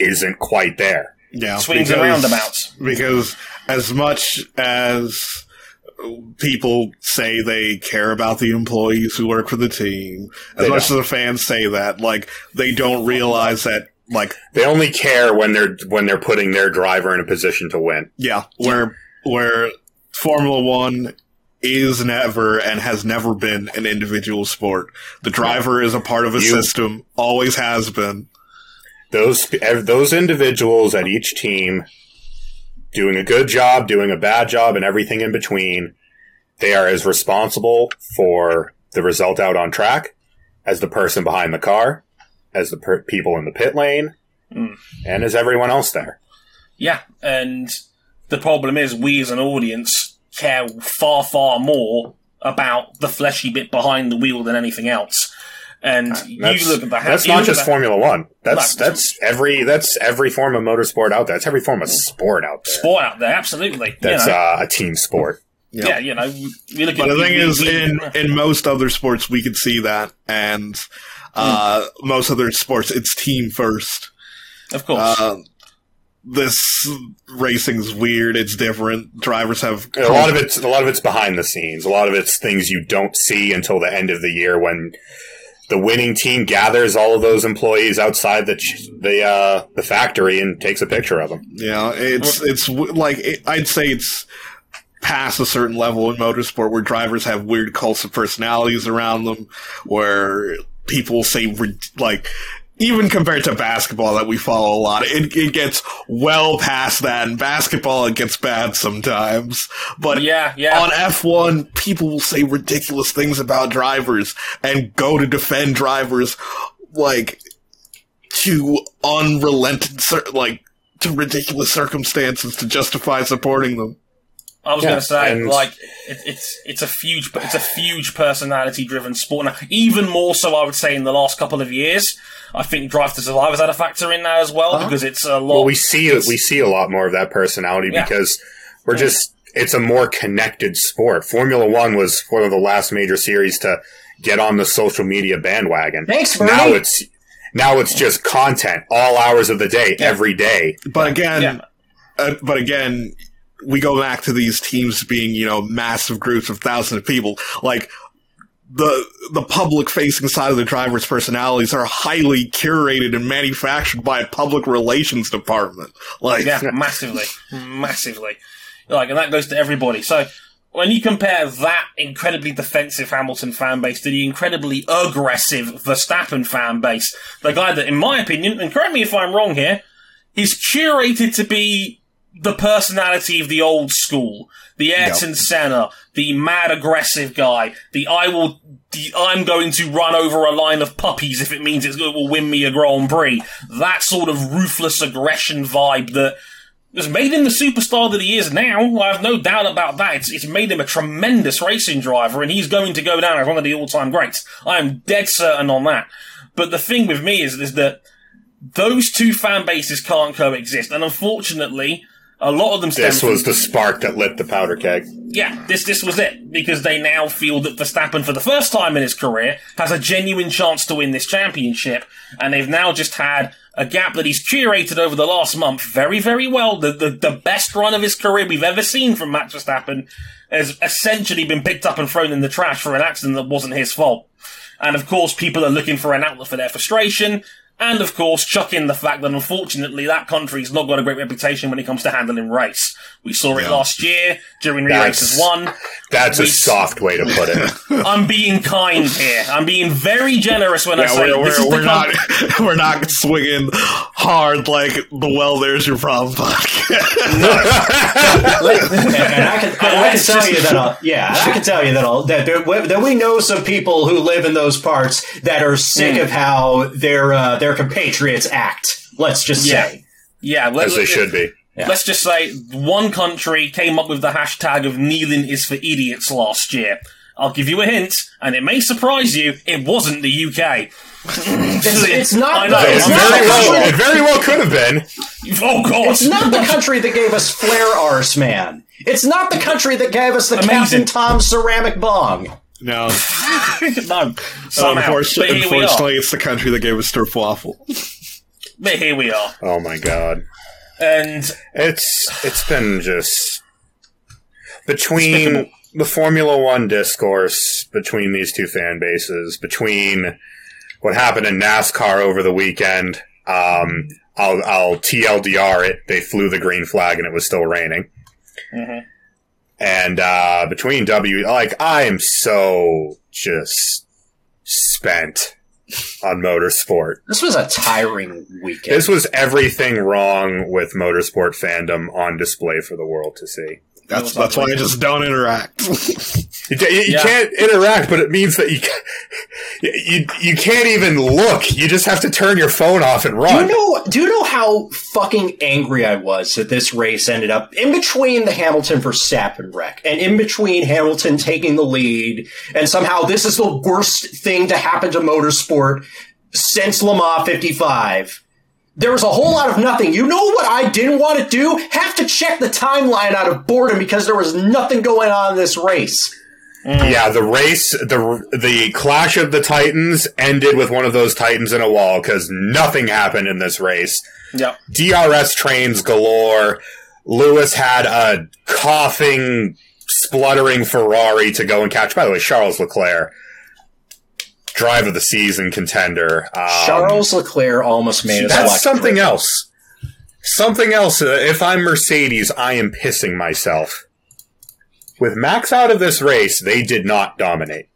isn't quite there. Yeah, Swings and roundabouts. Because as much as people say they care about the employees who work for the team, as They much don't. as the fans say that, like they don't realize that, like They only care when they're when they're putting their driver in a position to win. yeah, where where Formula One is never and has never been an individual sport. The driver is a part of a You- system, always has been. Those those individuals at each team doing a good job, doing a bad job, and everything in between, they are as responsible for the result out on track as the person behind the car, as the per- people in the pit lane, Mm. and as everyone else there. Yeah, and the problem is we as an audience care far, far more about the fleshy bit behind the wheel than anything else. And you That's, look at the that's not just the- Formula One. That's Right. that's every that's every form of motorsport out there. That's every form of sport out there. sport out there. Absolutely, That's you know, uh, a team sport. Yeah. yeah, you know, we look But at the thing is, we- in in most other sports, we can see that, and uh, most other sports, it's team first. of course, Uh, this racing's weird. It's different. Drivers have A lot of it's a lot of it's behind the scenes. A lot of it's things you don't see until the end of the year when the winning team gathers all of those employees outside the the uh, the factory and takes a picture of them. Yeah, it's it's like it, I'd say it's past a certain level in motorsport where drivers have weird cults of personalities around them, where people say like. Even compared to basketball that we follow a lot, it, it gets well past that. In basketball, it gets bad sometimes. But yeah, yeah. on F1, people will say ridiculous things about drivers and go to defend drivers like to unrelenting, like to ridiculous circumstances to justify supporting them. I was Yeah, going to say, and- like, it, it's it's a huge it's a huge personality driven sport. Now, even more so, I would say, in the last couple of years, I think Drive to Survive has had a factor in that as well because it's a lot. Well, we see it. We see a lot more of that personality Yeah. because we're just. It's a more connected sport. Formula One was one of the last major series to get on the social media bandwagon. Thanks, Bernie. Now it's now it's just content all hours of the day, every day. But again, yeah. uh, but again, we go back to these teams being, you know, massive groups of thousands of people. Like the the public facing side of the drivers' personalities are highly curated and manufactured by a public relations department. Like, Yeah, massively, massively. Like, and that goes to everybody. So when you compare that incredibly defensive Hamilton fan base to the incredibly aggressive Verstappen fan base, the guy that, in my opinion, and correct me if I'm wrong here, is curated to be the personality of the old school, the Ayrton Senna, the mad aggressive guy, the I will, the I'm going to run over a line of puppies if it means it's, it will win me a Grand Prix. That sort of ruthless aggression vibe that has made him the superstar that he is now. I have no doubt about that. It's, it's made him a tremendous racing driver, and he's going to go down as one of the all-time greats. I am dead certain on that. But the thing with me is, is that those two fan bases can't coexist, and unfortunately, a lot of them. stem This from- was the spark that lit the powder keg. yeah, this this was it because they now feel that Verstappen, for the first time in his career, has a genuine chance to win this championship, and they've now just had a gap that he's curated over the last month very, very well. The the, the best run of his career we've ever seen from Max Verstappen has essentially been picked up and thrown in the trash for an accident that wasn't his fault. And of course, people are looking for an outlet for their frustration. And of course, chuck in the fact that unfortunately that country's not got a great reputation when it comes to handling race. We saw it Yeah. last year during That's- Races 1. That's a soft way to put it. I'm being kind here. I'm being very generous when I say we're, this we're, is we're the not country- we're not swinging hard like the well. There's your problem podcast. and, and I can, and I can tell just- you that I'll, yeah, I can tell you that I'll, that there, that we know some people who live in those parts that are sick Hmm. of how their uh, their compatriots act. Let's just Yeah. say. Yeah, let, as they should be. Let's just say one country came up with the hashtag of kneeling is for idiots last year. I'll give you a hint, and it may surprise you, it wasn't the UK. It's, it's not. I know, the, It it's, I'm not very well, it very well could have been. Oh god! it's not the country that gave us Flair Arse Man. It's not the country that gave us the Amazing. Captain Tom ceramic bong. No, no. Somehow. unfortunately, but here we are. unfortunately, it's the country that gave us Stroopwafel. But here we are. Oh my god. And It's it's been just between Despicable. the Formula One discourse between these two fan bases, between what happened in NASCAR over the weekend. Um, I'll, I'll TLDR it. They flew the green flag and it was still raining. Mhm. And uh, between W, like I am so just spent on motorsport. This was a tiring weekend. This was everything wrong with motorsport fandom on display for the world to see. That's that's why I just don't interact. You, you- Yeah. can't interact, but it means that you, you you can't even look. You just have to turn your phone off and run. Do you know? Do you know how fucking angry I was that this race ended up in between the Hamilton for and wreck and in between Hamilton taking the lead, and somehow this is the worst thing to happen to motorsport since Le Mans '55. There was a whole lot of nothing. You know what I didn't want to do? Have to check the timeline out of boredom because there was nothing going on in this race. Mm. Yeah, the race, the the clash of the Titans ended with one of those Titans in a wall because nothing happened in this race. Yep. DRS trains galore. Lewis had a coughing, spluttering Ferrari to go and catch. By the way, Charles Leclerc, drive of the season contender. Um, Charles Leclerc almost made us That's watch something cricket. else. Something else. Uh, if I'm Mercedes, I am pissing myself. With Max out of this race, they did not dominate.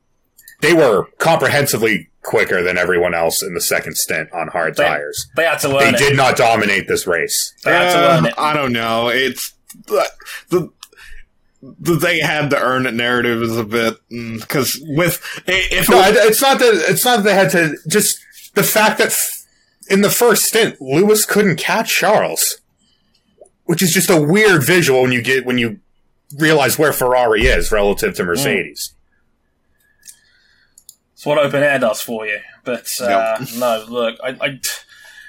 They were comprehensively quicker than everyone else in the second stint on hard They, tires. they had to They it. did not dominate this race. They had to Uh, learn it. I don't know. It's the the, the they had to earn it narrative is a bit because with if No, it- it's not that. It's not that they had to. Just the fact that in the first stint, Lewis couldn't catch Charles, which is just a weird visual when you get when you realize where Ferrari is relative to Mercedes. It's what open air does for you. But uh, no, look, I, I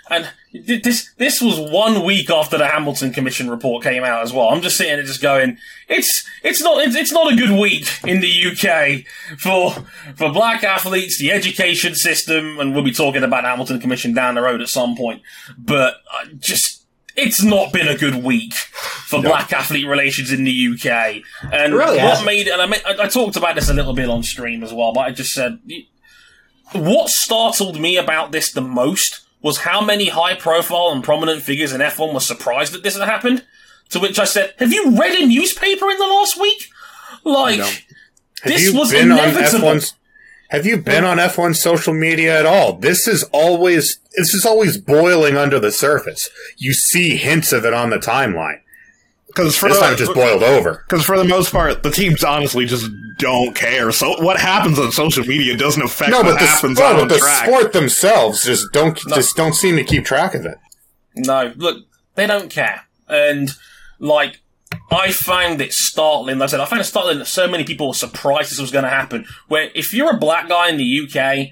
and this this was one week after the Hamilton Commission report came out as well. I'm just sitting there just going, it's it's not it's, it's not a good week in the UK for for black athletes, the education system, and we'll be talking about the Hamilton Commission down the road at some point. But uh, just. It's not been a good week for black athlete relations in the UK, and really what made. And I I talked about this a little bit on stream as well, but I just said what startled me about this the most was how many high profile and prominent figures in F1 were surprised that this had happened. To which I said, Have you read a newspaper in the last week? Like, this was inevitable. Have you been on F1 social media at all? This is always this is always boiling under the surface. You see hints of it on the timeline. Because for This time it the, just boiled over. because for the most part the teams honestly just don't care. So what happens on social media doesn't affect No, what but the, happens no, on but the the track. sport themselves just don't just don't seem to keep track of it. No, look, they don't care. And, like, I found it startling. Like I said, I found it startling that so many people were surprised this was going to happen. Where if you're a black guy in the UK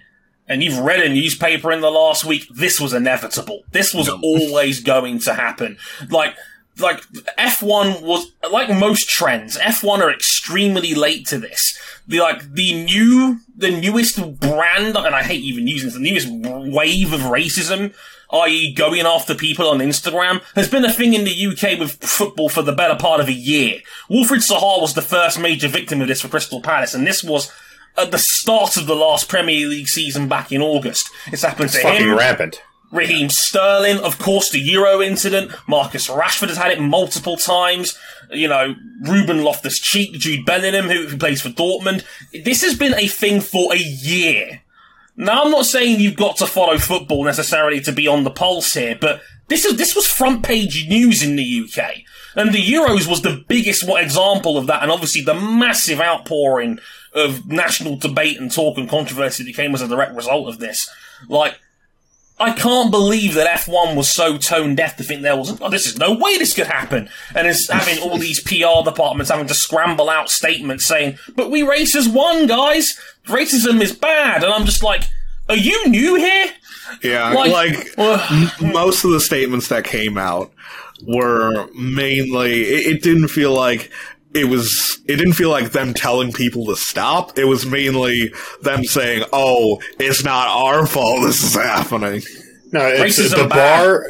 and you've read a newspaper in the last week, this was inevitable. This was always going to happen. Like, like F1 was like most trends. F1 are extremely late to this. The like the new, the newest brand, and I hate even using this, the newest wave of racism, i.e., going after people on Instagram, has been a thing in the UK with football for the better part of a year. Wilfried Zaha was the first major victim of this for Crystal Palace, and this was at the start of the last Premier League season back in August. It's happened to Fucking him. rampant. Raheem Sterling, of course, the Euro incident. Marcus Rashford has had it multiple times. You know, Ruben Loftus Cheek, Jude Bellingham, who, who plays for Dortmund. This has been a thing for a year. Now, I'm not saying you've got to follow football necessarily to be on the pulse here, but this is this was front page news in the UK, and the Euros was the biggest example of that, and obviously the massive outpouring of national debate and talk and controversy that came as a direct result of this. Like, I can't believe that F1 was so tone deaf to think there wasn't. Oh, this is no way this could happen, and is having all these PR departments having to scramble out statements saying, "But we racers won, guys. Racism is bad," and I'm just like, "Are you new here?" Yeah, Like- like, Ugh. m- most of the statements that came out were mainly. It, it didn't feel like it was. It didn't feel like them telling people to stop. It was mainly them saying, "Oh, it's not our fault. This is happening." No, it's, Racism the bad. bar.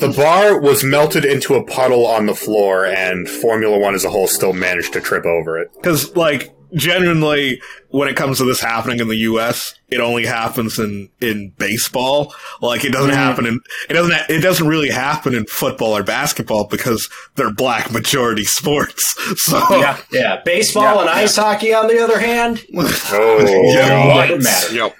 The bar was melted into a puddle on the floor, and Formula One as a whole still managed to trip over it. Because, like, genuinely, when it comes to this happening in the U.S., it only happens in in baseball. Like, it doesn't happen in it doesn't ha- it doesn't really happen in football or basketball because they're black majority sports. So Yeah, Yeah, baseball Yeah, and yeah. ice hockey, on the other hand, Oh, Yeah. White. matter. Yep.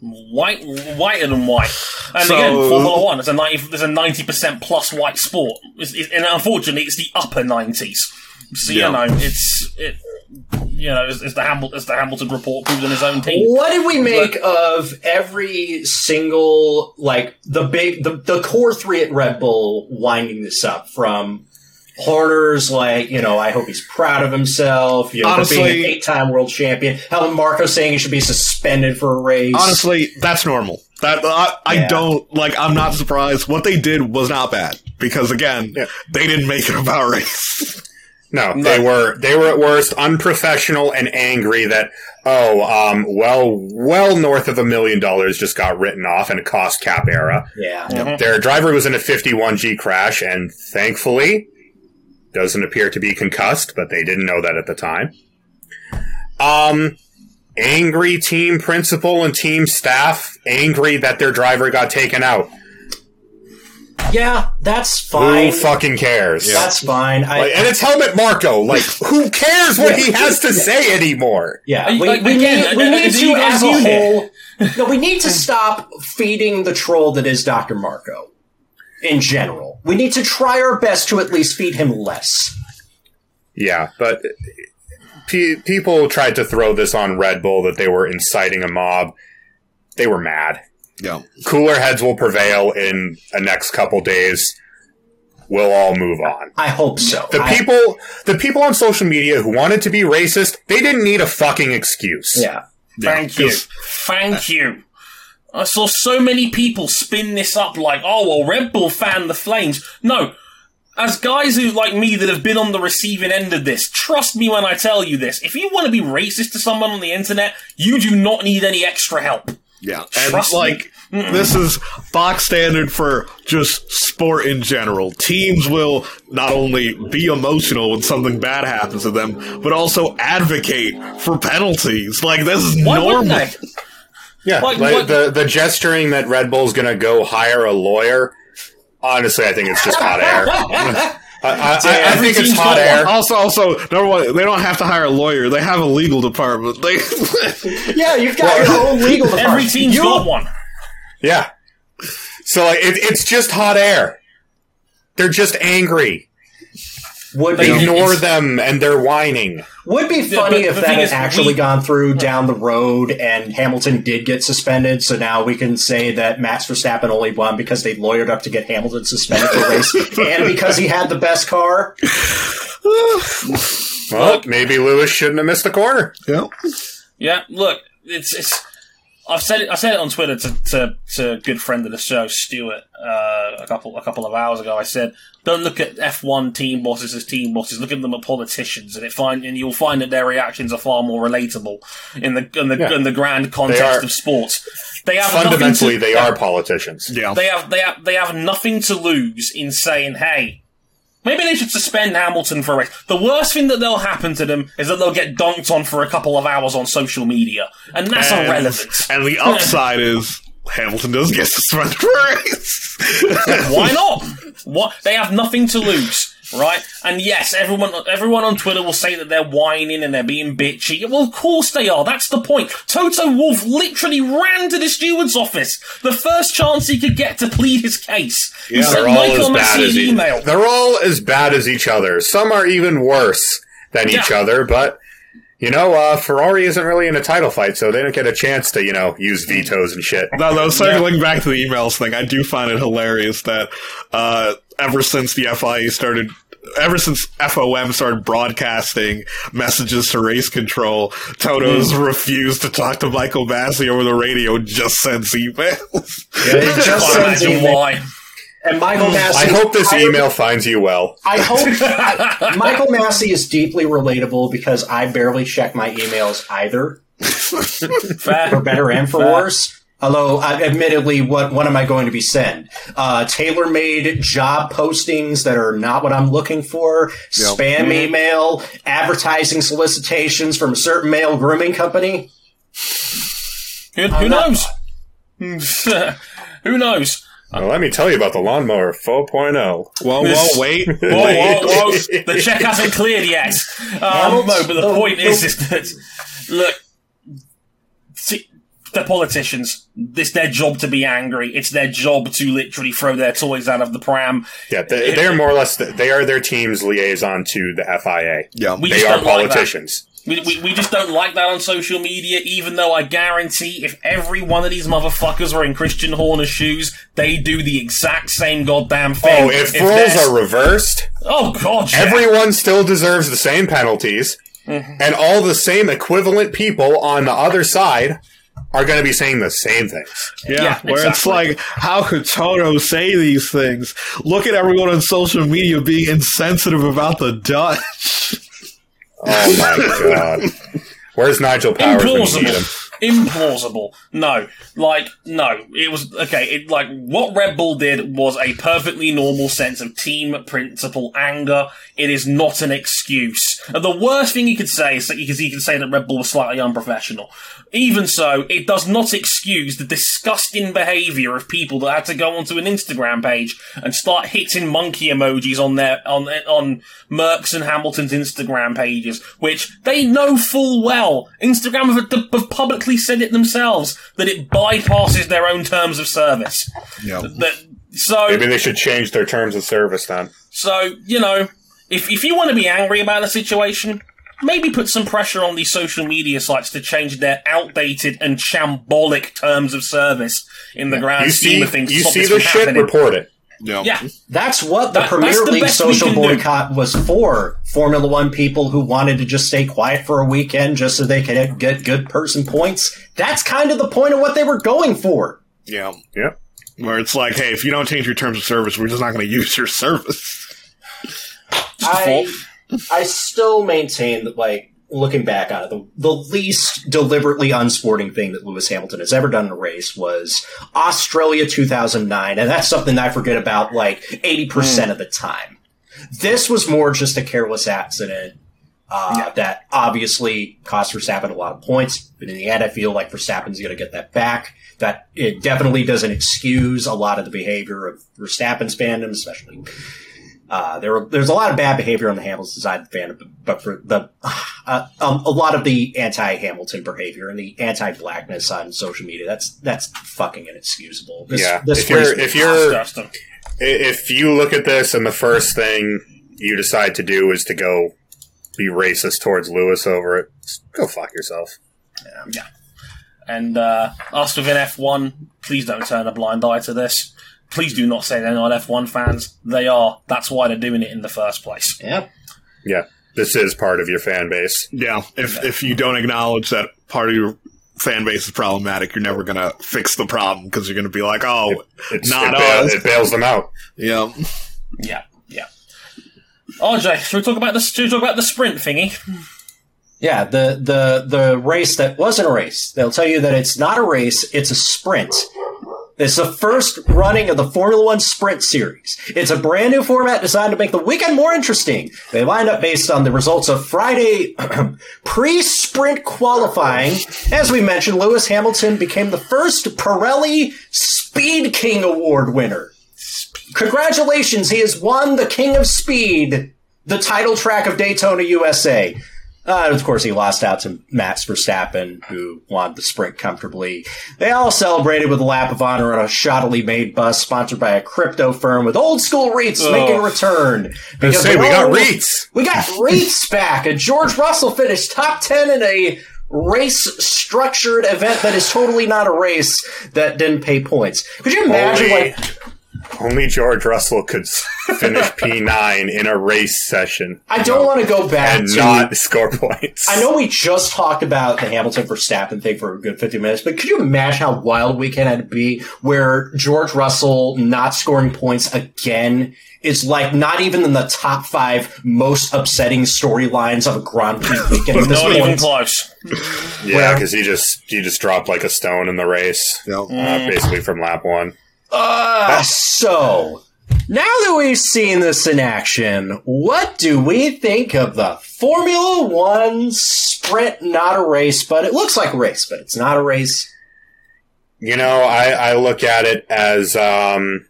white, whiter than white. And So- again, Formula One is a ninety. There's a ninety percent plus white sport, It's- it's- and unfortunately, it's the upper nineties. So Yeah. you know, it's it. You know, it's, it's the Hamilton, it's the Hamilton report proved on his own team. What did we make of every single like the big the, the core three at Red Bull winding this up from Horner's like, you know, I hope he's proud of himself, you know, for being Honestly- an eight time world champion. Helmut Marko saying he should be suspended for a race. Honestly, that's normal. That I, I Yeah. don't like. I'm not surprised. What they did was not bad because again, Yeah. they didn't make it about race. No, they were they were at worst unprofessional and angry that oh um well well north of a million dollars just got written off in a cost cap era. yeah. Their driver was in a 51G crash and thankfully doesn't appear to be concussed, but they didn't know that at the time. Um angry team principal and team staff angry that their driver got taken out. Yeah, that's fine. Who fucking cares? That's fine. I, Like, and it's Helmut Marko. Like, who cares what he has to say anymore? Yeah, we, like, we again, need, we uh, need do to, you guys as a use whole, no, we need to stop feeding the troll that is Dr. Marko. In general, we need to try our best to at least feed him less. Yeah, but pe- people tried to throw this on Red Bull that they were inciting a mob. They were mad. Yeah. Cooler heads will prevail in the next couple days. We'll all move on. I hope so. The I- people, the people on social media who wanted to be racist, they didn't need a fucking excuse. yeah, Thank you. Thank you. I saw so many people spin this up like, oh, well, Red Bull fan the flames. No. As guys who, like me, that have been on the receiving end of this, trust me when I tell you this. If you want to be racist to someone on the internet, you do not need any extra help. Yeah, and Trust me. like this is box standard for just sport in general. Teams will not only be emotional when something bad happens to them, but also advocate for penalties. Like this is Why normal. Yeah, Like, like, the the gesturing that Red Bull's going to go hire a lawyer. Honestly, I think it's just hot air. I, I, I, I think it's hot air. Also, also, number one, they don't have to hire a lawyer. They have a legal department. They, yeah, you've got your own legal department. Every team's You- got one. Yeah. So like, it, it's just hot air. They're just angry. Would be, Ignore it's- them, and they're whining. would be funny but if that had is, actually we- gone through down the road and Hamilton did get suspended. So now we can say that Max Verstappen only won because they lawyered up to get Hamilton suspended for race and because he had the best car. Well, maybe Lewis shouldn't have missed the corner. yeah. Yeah, look, it's it's. I've said it. I said it on Twitter to, to, to a good friend of the show, Stuart, uh, a couple a couple of hours ago. I said, "Don't look at F one team bosses as team bosses. Look at them as politicians, and it find and you'll find that their reactions are far more relatable in the in the Yeah. in the grand context of sports. They have Fundamentally, to- they are politicians. Yeah. They have they have they have nothing to lose in saying, "Hey." Maybe they should suspend Hamilton for a race. The worst thing that they'll happen to them is that they'll get dunked on for a couple of hours on social media, and that's and, irrelevant. and the upside is Hamilton does get suspended for a race. Why not? What they have nothing to lose, right? And yes, everyone everyone on Twitter will say that they're whining and they're being bitchy. Well, of course they are. That's the point. Toto Wolff literally ran to the steward's office the first chance he could get to plead his case. he Yeah, sent They're all Michael as bad Masi as an e- email. They're all as bad as each other. Some are even worse than each Yeah. other, but you know, uh, Ferrari isn't really in a title fight, so they don't get a chance to, you know, use vetoes and shit. No, no, circling back to the emails thing, I do find it hilarious that uh, ever since the FIA started, ever since FOM started broadcasting messages to race control, Toto's mm. refused to talk to Michael Masi over the radio, just sends emails. It just Can't sends imagine email. why. And Michael mm. Masi. I hope this I- email finds you well. I hope Michael Masi is deeply relatable because I barely check my emails either, for better and for worse. Although, uh, admittedly, what what am I going to be sent? Uh, tailor-made job postings that are not what I'm looking for, spam email, advertising solicitations from a certain male grooming company. Who, who knows? who knows? Well, let me tell you about the lawnmower 4.0. Whoa, This- whoa, wait. Whoa, whoa, whoa! The check hasn't cleared yet. Um, no, but the the- point the- is, is that look, see, they're politicians. It's their job to be angry. It's their job to literally throw their toys out of the pram. Yeah, they, they're more or less they are their team's liaison to the FIA. Yeah. We They are don't like politicians. We, we, we just don't like that on social media, even though I guarantee if every one of these motherfuckers were in Christian Horner's shoes, they do the exact same goddamn thing. Oh, if, If roles are reversed, Oh, God, yeah. everyone still deserves the same penalties, Mm-hmm. and all the same equivalent people on the other side are going to be saying the same things. Yeah, Yeah, where it's like, how could Toto say these things? Look at everyone on social media being insensitive about the Dutch. Oh my god. Where's Nigel Powers when you him? implausible. Implausible. No, like no. It was okay. It like what Red Bull did was a perfectly normal sense of team principal anger. It is not an excuse. And the worst thing you could say is that you could, you could say that Red Bull was slightly unprofessional. Even so, it does not excuse the disgusting behaviour of people that had to go onto an Instagram page and start hitting monkey emojis on their on on Merc's and Hamilton's Instagram pages, which they know full well. Instagram have, have publicly said it themselves that it bypasses their own terms of service. Yeah. That so Maybe they should change their terms of service then. so, you know, if, if you want to be angry about the situation, maybe put some pressure on these social media sites to change their outdated and shambolic terms of service in the grand You scheme see, of things. you see the shit, happening. report it. Yeah. Yeah, That's what the That- Premier that's the League social can do. boycott was for. Formula One people who wanted to just stay quiet for a weekend just so they could get good person points. That's kind of the point of what they were going for. Yeah. Yeah. Where it's like, hey, if you don't change your terms of service, we're just not going to use your service. I, I still maintain that, like, looking back on it, the, the least deliberately unsporting thing that Lewis Hamilton has ever done in a race was Australia 2009, and that's something I forget about, like, 80% of the time. This was more just a careless accident. Uh, That obviously cost Verstappen a lot of points, but in the end, I feel like Verstappen's going to get that back. That it definitely doesn't excuse a lot of the behavior of Verstappen's fandom, especially uh, there, there's a lot of bad behavior on the Hamilton side of the fandom, but for the uh, um, a lot of the anti-Hamilton behavior and the anti-blackness on social media, that's that's fucking inexcusable. This, Yeah. this If you're if you're disgusting. if you look at this and the first thing you decide to do is to go be racist towards Lewis over it, go fuck yourself. Yeah, And uh, us within F1, please don't turn a blind eye to this. Please do not say they're not F1 fans. They are. That's why they're doing it in the first place. yeah, Yeah. This is part of your fan base. Yeah. If, if you don't acknowledge that part of your fan base is problematic, you're never going to fix the problem because you're going to be like, oh, It's, Not it, bail- us. it bails them out. yeah. Yeah, yeah. RJ, should we talk about the should we talk about the sprint thingy? yeah. The the the race that wasn't a race. They'll tell you that it's not a race; it's a sprint. It's the first running of the Formula One Sprint Series. It's a brand new format designed to make the weekend more interesting. They lined up based on the results of Friday pre-sprint qualifying. As we mentioned, Lewis Hamilton became the first Pirelli Speed King Award winner. Congratulations, he has won the King of Speed, the title track of Daytona, USA. Uh, of course, he lost out to Max Verstappen, who won the sprint comfortably. They all celebrated with a lap of honor on a shoddily made bus sponsored by a crypto firm with old school REITs making a return. Because say, we got REITs. We got REITs back, and George Russell finished top 10 in a race structured event that is totally not a race that didn't pay points. Could you imagine, Only, like, only George Russell could finish P9 in a race session I don't want to go back and to. not score points. I know we just talked about the Hamilton Verstappen thing for a good 50 minutes, but could you imagine how wild weekend had to be where George Russell not scoring points again is like not even in the top five most upsetting storylines of a Grand Prix weekend at this Not even point. close. Yeah, because he just he just dropped like a stone in the race, Yeah. uh, basically from lap one. Uh, so, now that we've seen this in action, what do we think of the Formula One sprint? Not a race, but it looks like a race, but it's not a race. You know, I, I look at it as, um,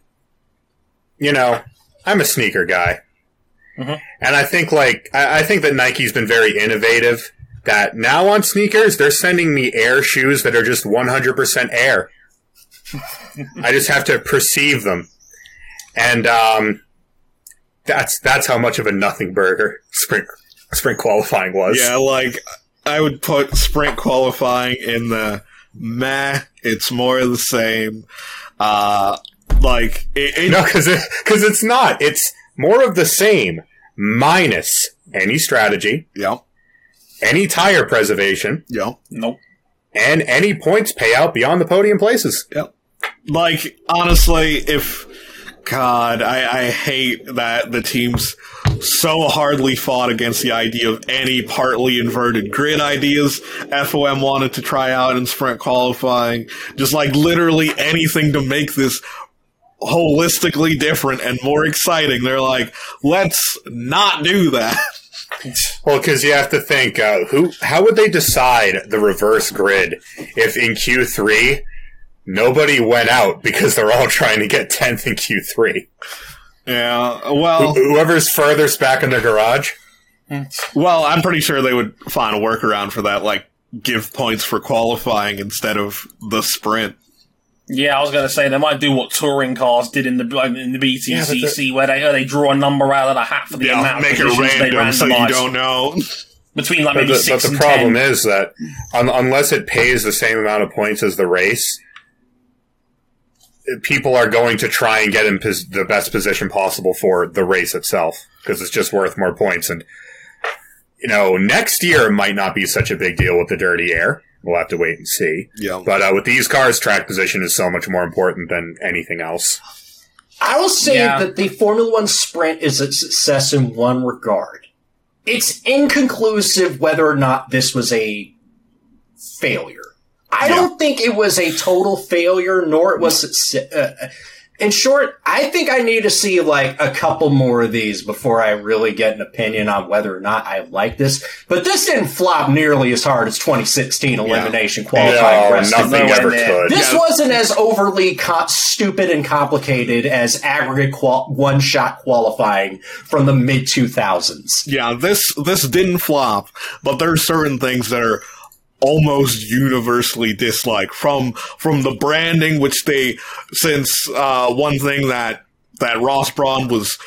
you know, I'm a sneaker guy. Mhm. And I think like, I, I think that Nike's been very innovative that now on sneakers they're sending me air shoes that are just 100% air. I just have to perceive them, and um, that's that's how much of a nothing burger sprint sprint qualifying was. Yeah, like I would put sprint qualifying in the meh. It's more of the same. Uh, like it, it, No, because it, cause it's not. It's more of the same, minus any strategy, yeah, any tire preservation, yeah, Nope. and any points payout beyond the podium places. yeah. Like honestly, if God, I, I hate that the teams so hardly fought against the idea of any partly inverted grid ideas FOM wanted to try out in sprint qualifying. Just like literally anything to make this holistically different and more exciting. They're like, let's not do that. Well, because you have to think, uh, who, how would they decide the reverse grid if in Q3 nobody went out because they're all trying to get 10th in Q3? Yeah, well, Whoever's furthest back in their garage. well, I'm pretty sure they would find a workaround for that, like give points for qualifying instead of the sprint. Yeah, I was going to say they might do what touring cars did in the in the BTCC, where they where they draw a number out of the hat for the Yeah, amount make of it positions they random so you don't know. between like But maybe the, six but the and problem ten. is that un- unless it pays the same amount of points as the race, people are going to try and get in pos- the best position possible for the race itself because it's just worth more points. And you know, next year might not be such a big deal with the dirty air. We'll have to wait and see. Yeah. But uh, with these cars, track position is so much more important than anything else. I will say Yeah. that the Formula One sprint is a success in one regard. It's inconclusive whether or not this was a failure. I don't think it was a total failure, nor it was. Uh, in short, I think I need to see like a couple more of these before I really get an opinion on whether or not I like this. But this didn't flop nearly as hard as 2016 elimination qualifying. No, nothing ever could. This Yeah. wasn't as overly co- stupid and complicated as aggregate qual- one shot qualifying from the mid 2000s. Yeah, this this didn't flop, but there are certain things that are almost universally disliked from from the branding, which they since uh, one thing that that Ross Brawn was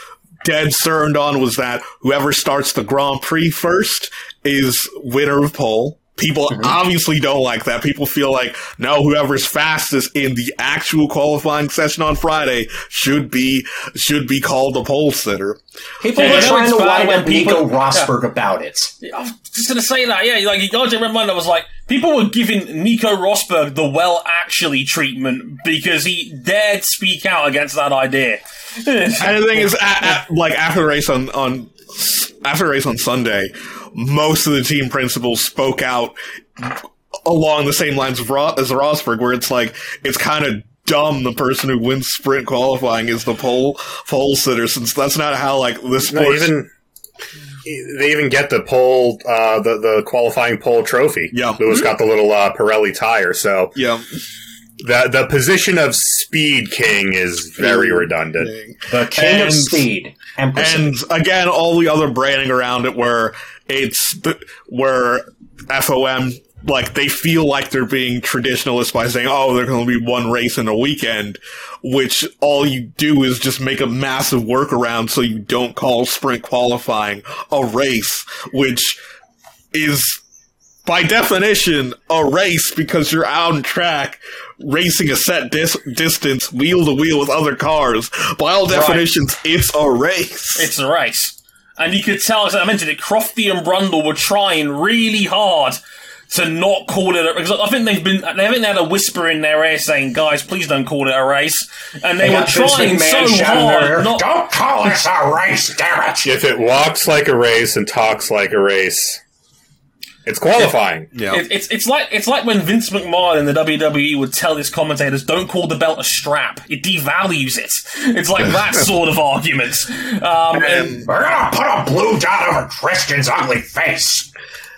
dead certain on was that whoever starts the Grand Prix first is winner of pole. People mm-hmm. obviously don't like that. People feel like no, whoever's fastest in the actual qualifying session on Friday should be should be called the pole sitter. People Yeah, were trying to fine wind when up Nico people- Rosberg about it. I was just going to say that, yeah. Like, RJ Redmond was like, people were giving Nico Rosberg the well actually treatment because he dared speak out against that idea. And the thing is, a a- like after the race on on after the race on Sunday, most of the team principals spoke out along the same lines of Ro- as Rosberg, where it's like it's kind of dumb the person who wins sprint qualifying is the pole pole sitter, since that's not how like this No, sport. even they even get the pole, uh, the the qualifying pole trophy. Yeah. Lewis got the little uh, Pirelli tire, so yeah, the the position of speed king is very redundant. The king of speed. Empress. and again, all the other branding around it, where it's the, where FOM like they feel like they're being traditionalist by saying, "Oh, there's going to be one race in a weekend," which all you do is just make a massive workaround so you don't call sprint qualifying a race, which is by definition a race because you're out on track racing a set dis- distance wheel to wheel with other cars. By all definitions, it's a race. It's a race. And you could tell, as I mentioned it, Crofty and Brundle were trying really hard to not call it a because I think they've been they haven't had a whisper in their ear saying, guys, please don't call it a race. And they, They were trying so shouting in their ear, hard not Don't call this a race, damn it! If it walks like a race and talks like a race, it's qualifying. yeah. It, it's it's like it's like when Vince McMahon in the WWE would tell his commentators, "Don't call the belt a strap; it devalues it." It's like that sort of argument. Um, and We're gonna put a blue dot over Christian's ugly face.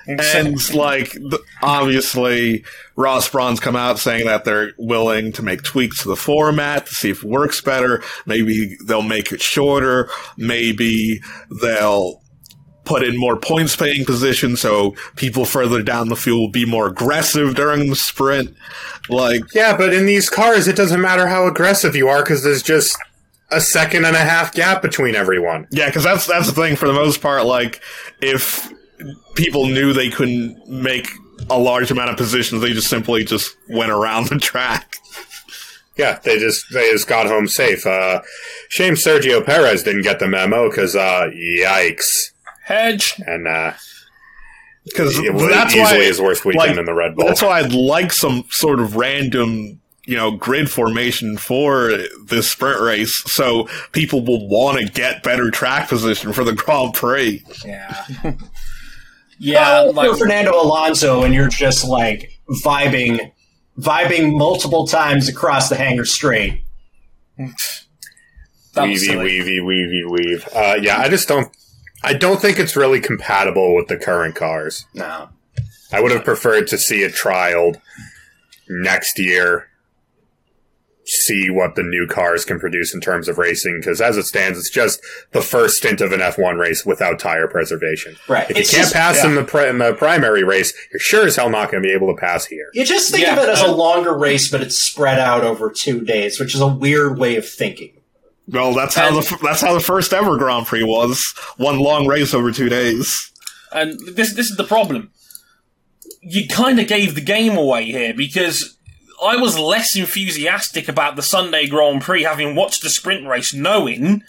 and like obviously Ross Brawn's come out saying that they're willing to make tweaks to the format to see if it works better. Maybe they'll make it shorter. Maybe they'll put in more points paying position so people further down the field will be more aggressive during the sprint. Like, Yeah, but in these cars, it doesn't matter how aggressive you are because there's just a second and a half gap between everyone. yeah, because that's that's the thing for the most part. Like, if people knew they couldn't make a large amount of positions, they just simply just went around the track. Yeah, they just they just got home safe. Uh, shame Sergio Perez didn't get the memo because uh, yikes, Hedge. and uh, Because that's easily why, his worst weekend like, in the Red Bull. That's why I'd like some sort of random, you know, grid formation for this sprint race, so people will want to get better track position for the Grand Prix. Yeah. Yeah, yeah. if you're Fernando Alonso, and you're just like vibing, vibing multiple times across the hangar straight. that was weavy, silly. weavy, weavy, weave. Uh, yeah, I just don't. I don't think it's really compatible with the current cars. No, I would have preferred to see it trialed next year. See what the new cars can produce in terms of racing, because as it stands, it's just the first stint of an F1 race without tire preservation. right? If you can't just- pass yeah. in the pri- in the primary race, you're sure as hell not going to be able to pass here. You just think Yeah, of it as a longer race, but it's spread out over two days, which is a weird way of thinking. Well, that's how the that's how the first ever Grand Prix was. One long race over two days. And this this is the problem. You kind of gave the game away here because I was less enthusiastic about the Sunday Grand Prix having watched the sprint race, knowing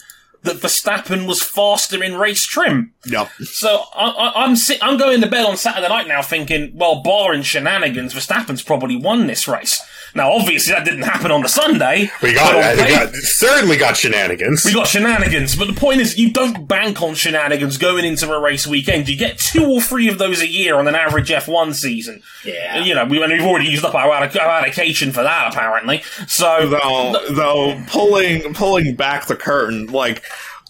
that Verstappen was faster in race trim. Yep. So I, I, I'm si- I'm going to bed on Saturday night now, thinking, well, barring shenanigans, Verstappen's probably won this race. Now, obviously, that didn't happen on the Sunday. We got, but uh, we got certainly got shenanigans. we got shenanigans, but the point is, you don't bank on shenanigans going into a race weekend. You get two or three of those a year on an average F1 season. Yeah. You know, we, we've already used up our, alloc- our allocation for that, apparently. So, Though, though pulling pulling back the curtain, like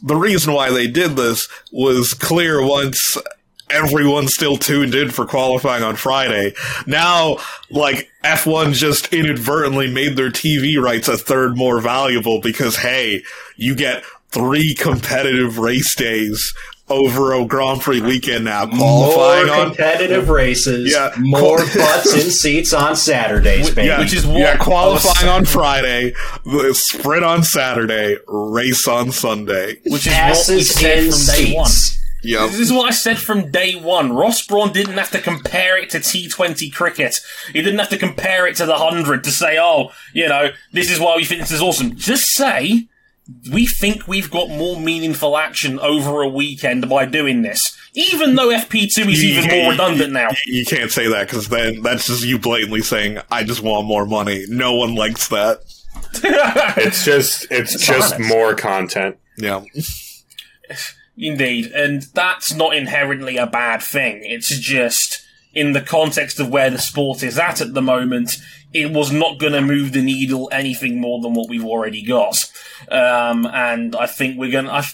the reason why they did this was clear once everyone still tuned in for qualifying on Friday. Now, like F1 just inadvertently made their TV rights a third more valuable because hey, you get three competitive race days over a Grand Prix weekend now, qualifying more on competitive races, Yeah. more butts in seats on Saturdays, baby. Yeah, Which is what yeah, qualifying saying. on Friday, the sprint on Saturday, race on Sunday. which is what we said in from day one. Yep. This is what I said from day one. Ross Brawn didn't have to compare it to T20 cricket. He didn't have to compare it to the 100 to say, oh, you know, this is why we think this is awesome. Just say, we think we've got more meaningful action over a weekend by doing this. Even though FP2 is even more redundant now. You can't say that because then that's just you blatantly saying, "I just want more money." No one likes that. It's just it's, just honest. more content. Yeah, Indeed, and that's not inherently a bad thing. It's just in the context of where the sport is at at the moment, it was not going to move the needle anything more than what we've already got. Um, and I think we're going to.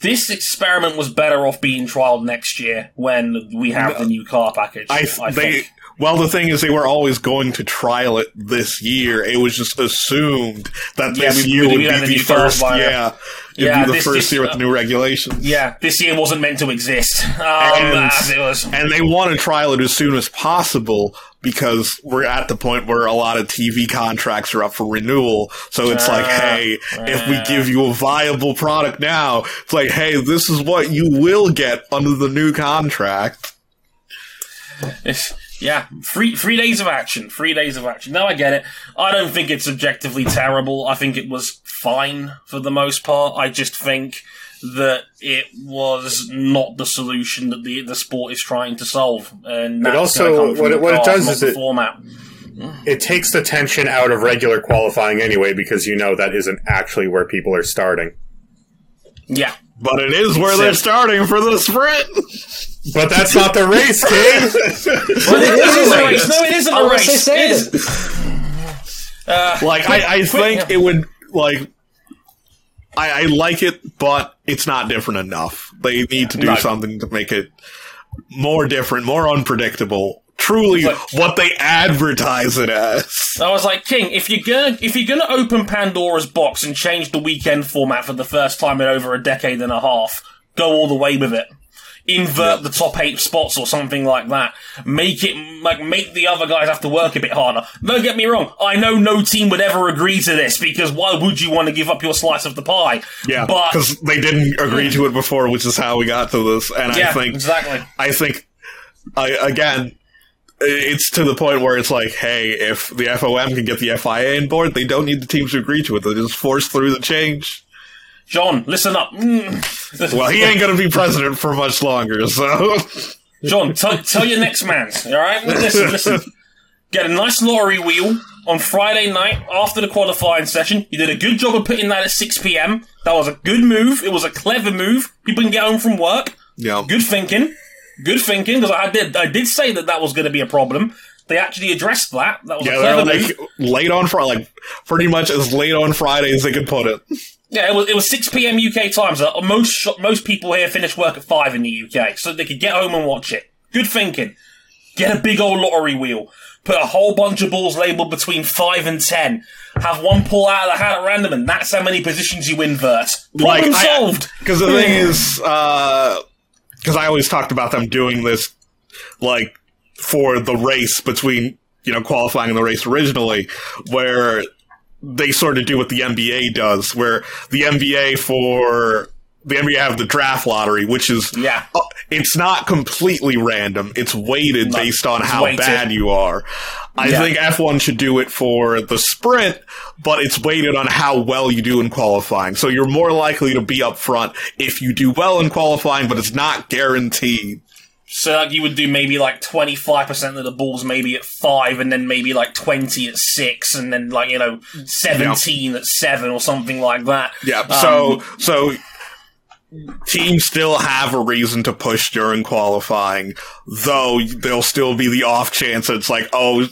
This experiment was better off being trialed next year when we have the new car package. I, think. Well, the thing is, they were always going to trial it this year. It was just assumed that Yeah, this we- year we- would be the the first. Yeah, it'd Yeah, be the first this, year with uh, the new regulations. Yeah, this year wasn't meant to exist. Um, And- as it was. and they want to trial it as soon as possible because we're at the point where a lot of TV contracts are up for renewal. So it's like, Uh, hey, if we give you a viable product now, it's like, hey, this is what you will get under the new contract. It's, yeah, three three days of action. Three days of action. No, I get it. I don't think it's objectively terrible. I think it was fine for the most part. I just think that it was not the solution that the the sport is trying to solve. And that's also- gonna come from what it- the what it does is the it- format. It takes the tension out of regular qualifying anyway because you know that isn't actually where people are starting. Yeah. But it is where they're starting for the sprint. But that's not the race, King. But it is a race. No, it isn't a Unless they race. say It is- it. Uh, like, I, I quick, think yeah. it would, like, I, I like it, but it's not different enough. They need to do No. something to make it more different, more unpredictable. Truly, But- what they advertise it as. I was like, King, if you're gonna if you're gonna open Pandora's box and change the weekend format for the first time in over a decade and a half, go all the way with it. Invert the top eight spots or something like that. Make it like make the other guys have to work a bit harder. Don't get me wrong. I know no team would ever agree to this because why would you want to give up your slice of the pie? Yeah, but because they didn't agree to it before, which is how we got to this. And yeah, I think exactly. I think, I, again, it's to the point where it's like, hey, if the FOM can get the FIA on board, they don't need the teams to agree to it. They just force through the change. John, listen up. Mm. Well, he ain't going to be president for much longer, so. John, t- tell your next man, all right? Listen, listen. Get a nice lottery wheel on Friday night after the qualifying session. You did a good job of putting that at 6 p.m. That was a good move. It was a clever move. People can get home from work. Yeah. Good thinking. Good thinking, because I did, I did say that that was going to be a problem. They actually addressed that. That was a Yeah, clever they're move. like late on Friday, like pretty much as late on Friday as they could put it. Yeah, it was it was six p.m. UK time. So most most people here finish work at five in the UK, so they could get home and watch it. Good thinking. Get a big old lottery wheel. Put a whole bunch of balls labeled between five and ten. Have one pull out of the hat at random, and that's how many positions you invert. Problem I- solved. Because the hmm. thing is, uh, because I always talked about them doing this, like for the race between you know qualifying and the race originally, where they sort of do what the NBA does, where the NBA for the NBA have the draft lottery, which is Yeah. uh, it's not completely random. It's weighted No, based on how weighted. bad you are. I Yeah. think F1 should do it for the sprint, but it's weighted on how well you do in qualifying. So you're more likely to be up front if you do well in qualifying, but it's not guaranteed. So like you would do maybe like twenty five percent of the balls maybe at five, and then maybe like twenty at six, and then like you know seventeen at seven or something like that. Yeah. Um, So so teams still have a reason to push during qualifying, though there'll still be the off chance that it's like, oh,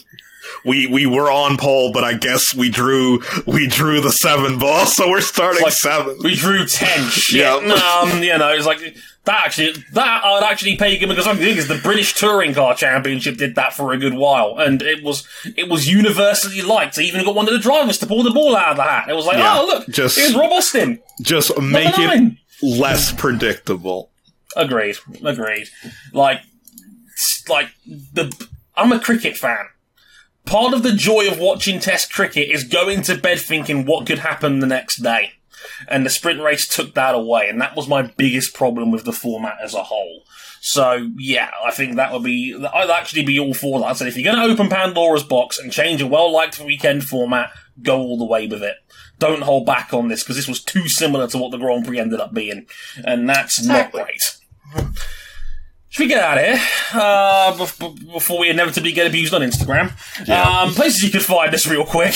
we we were on pole, but I guess we drew we drew the seven ball, so we're starting like, seven. We drew ten. Shit. Yeah. Um, you know, it's like that. Actually, that I'd actually pay him because I something because the British Touring Car Championship did that for a good while, and it was it was universally liked. They even got one of the drivers to pull the ball out of the hat. It was like, Yeah, oh look, just- here's Rob Austin. Just make it less predictable. Agreed. Agreed. Like, like the I'm a cricket fan. Part of the joy of watching Test cricket is going to bed thinking what could happen the next day, and the sprint race took that away, and that was my biggest problem with the format as a whole. So yeah, I think that would be I'd actually be all for that. I said if you're going to open Pandora's box and change a well-liked weekend format, go all the way with it. Don't hold back on this because this was too similar to what the Grand Prix ended up being, and that's Exactly. not great. Mm-hmm. Should we get out of here uh, bef- before we inevitably get abused on Instagram? Um, places you could find us real quick.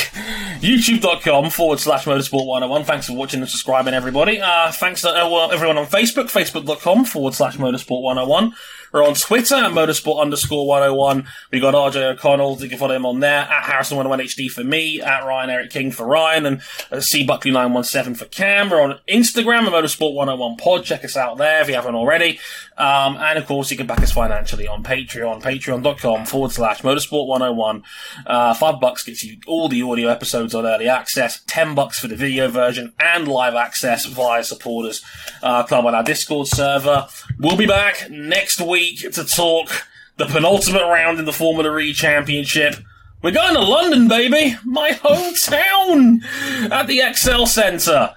YouTube.com forward slash motorsport 101. Thanks for watching and subscribing, everybody. Uh, thanks to uh, well, everyone on Facebook, facebook.com forward slash motorsport 101. We're on Twitter at motorsport underscore 101. We've got RJ O'Connell. You can follow him on there at Harrison101HD for me, at Ryan Eric King for Ryan, and C Buckley917 for Cam. We're on Instagram at motorsport 101 pod. Check us out there if you haven't already. Um, and of course, you can back us financially on Patreon, patreon.com forward slash motorsport 101. Uh, five bucks gets you all the audio episodes on early access, ten bucks for the video version, and live access via supporters uh, club on our Discord server. We'll be back next week to talk the penultimate round in the Formula E Championship. We're going to London, baby! My hometown! At the Excel Centre.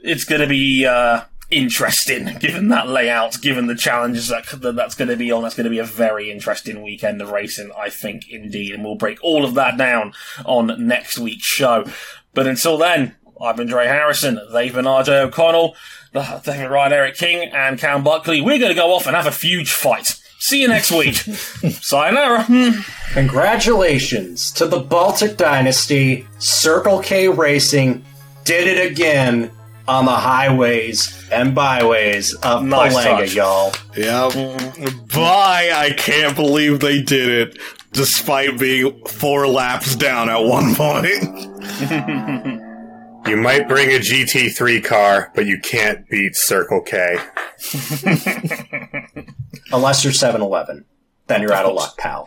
It's going to be, uh, interesting, given that layout, given the challenges that, that that's going to be on. That's going to be a very interesting weekend of racing, I think, indeed. And we'll break all of that down on next week's show. But until then, I've been Dre Harrison. They've been RJ O'Connell. They've been Ryan Eric King and Cam Buckley. We're going to go off and have a huge fight. See you next week. Sayonara. Congratulations to the Baltic Dynasty. Circle K Racing did it again on the highways and byways of Nice Palanga, touch. y'all. Yeah. Bye. I can't believe they did it, despite being four laps down at one point. You might bring a GT3 car, but you can't beat Circle K. Unless you're 7 Eleven. Then you're out of luck, pal.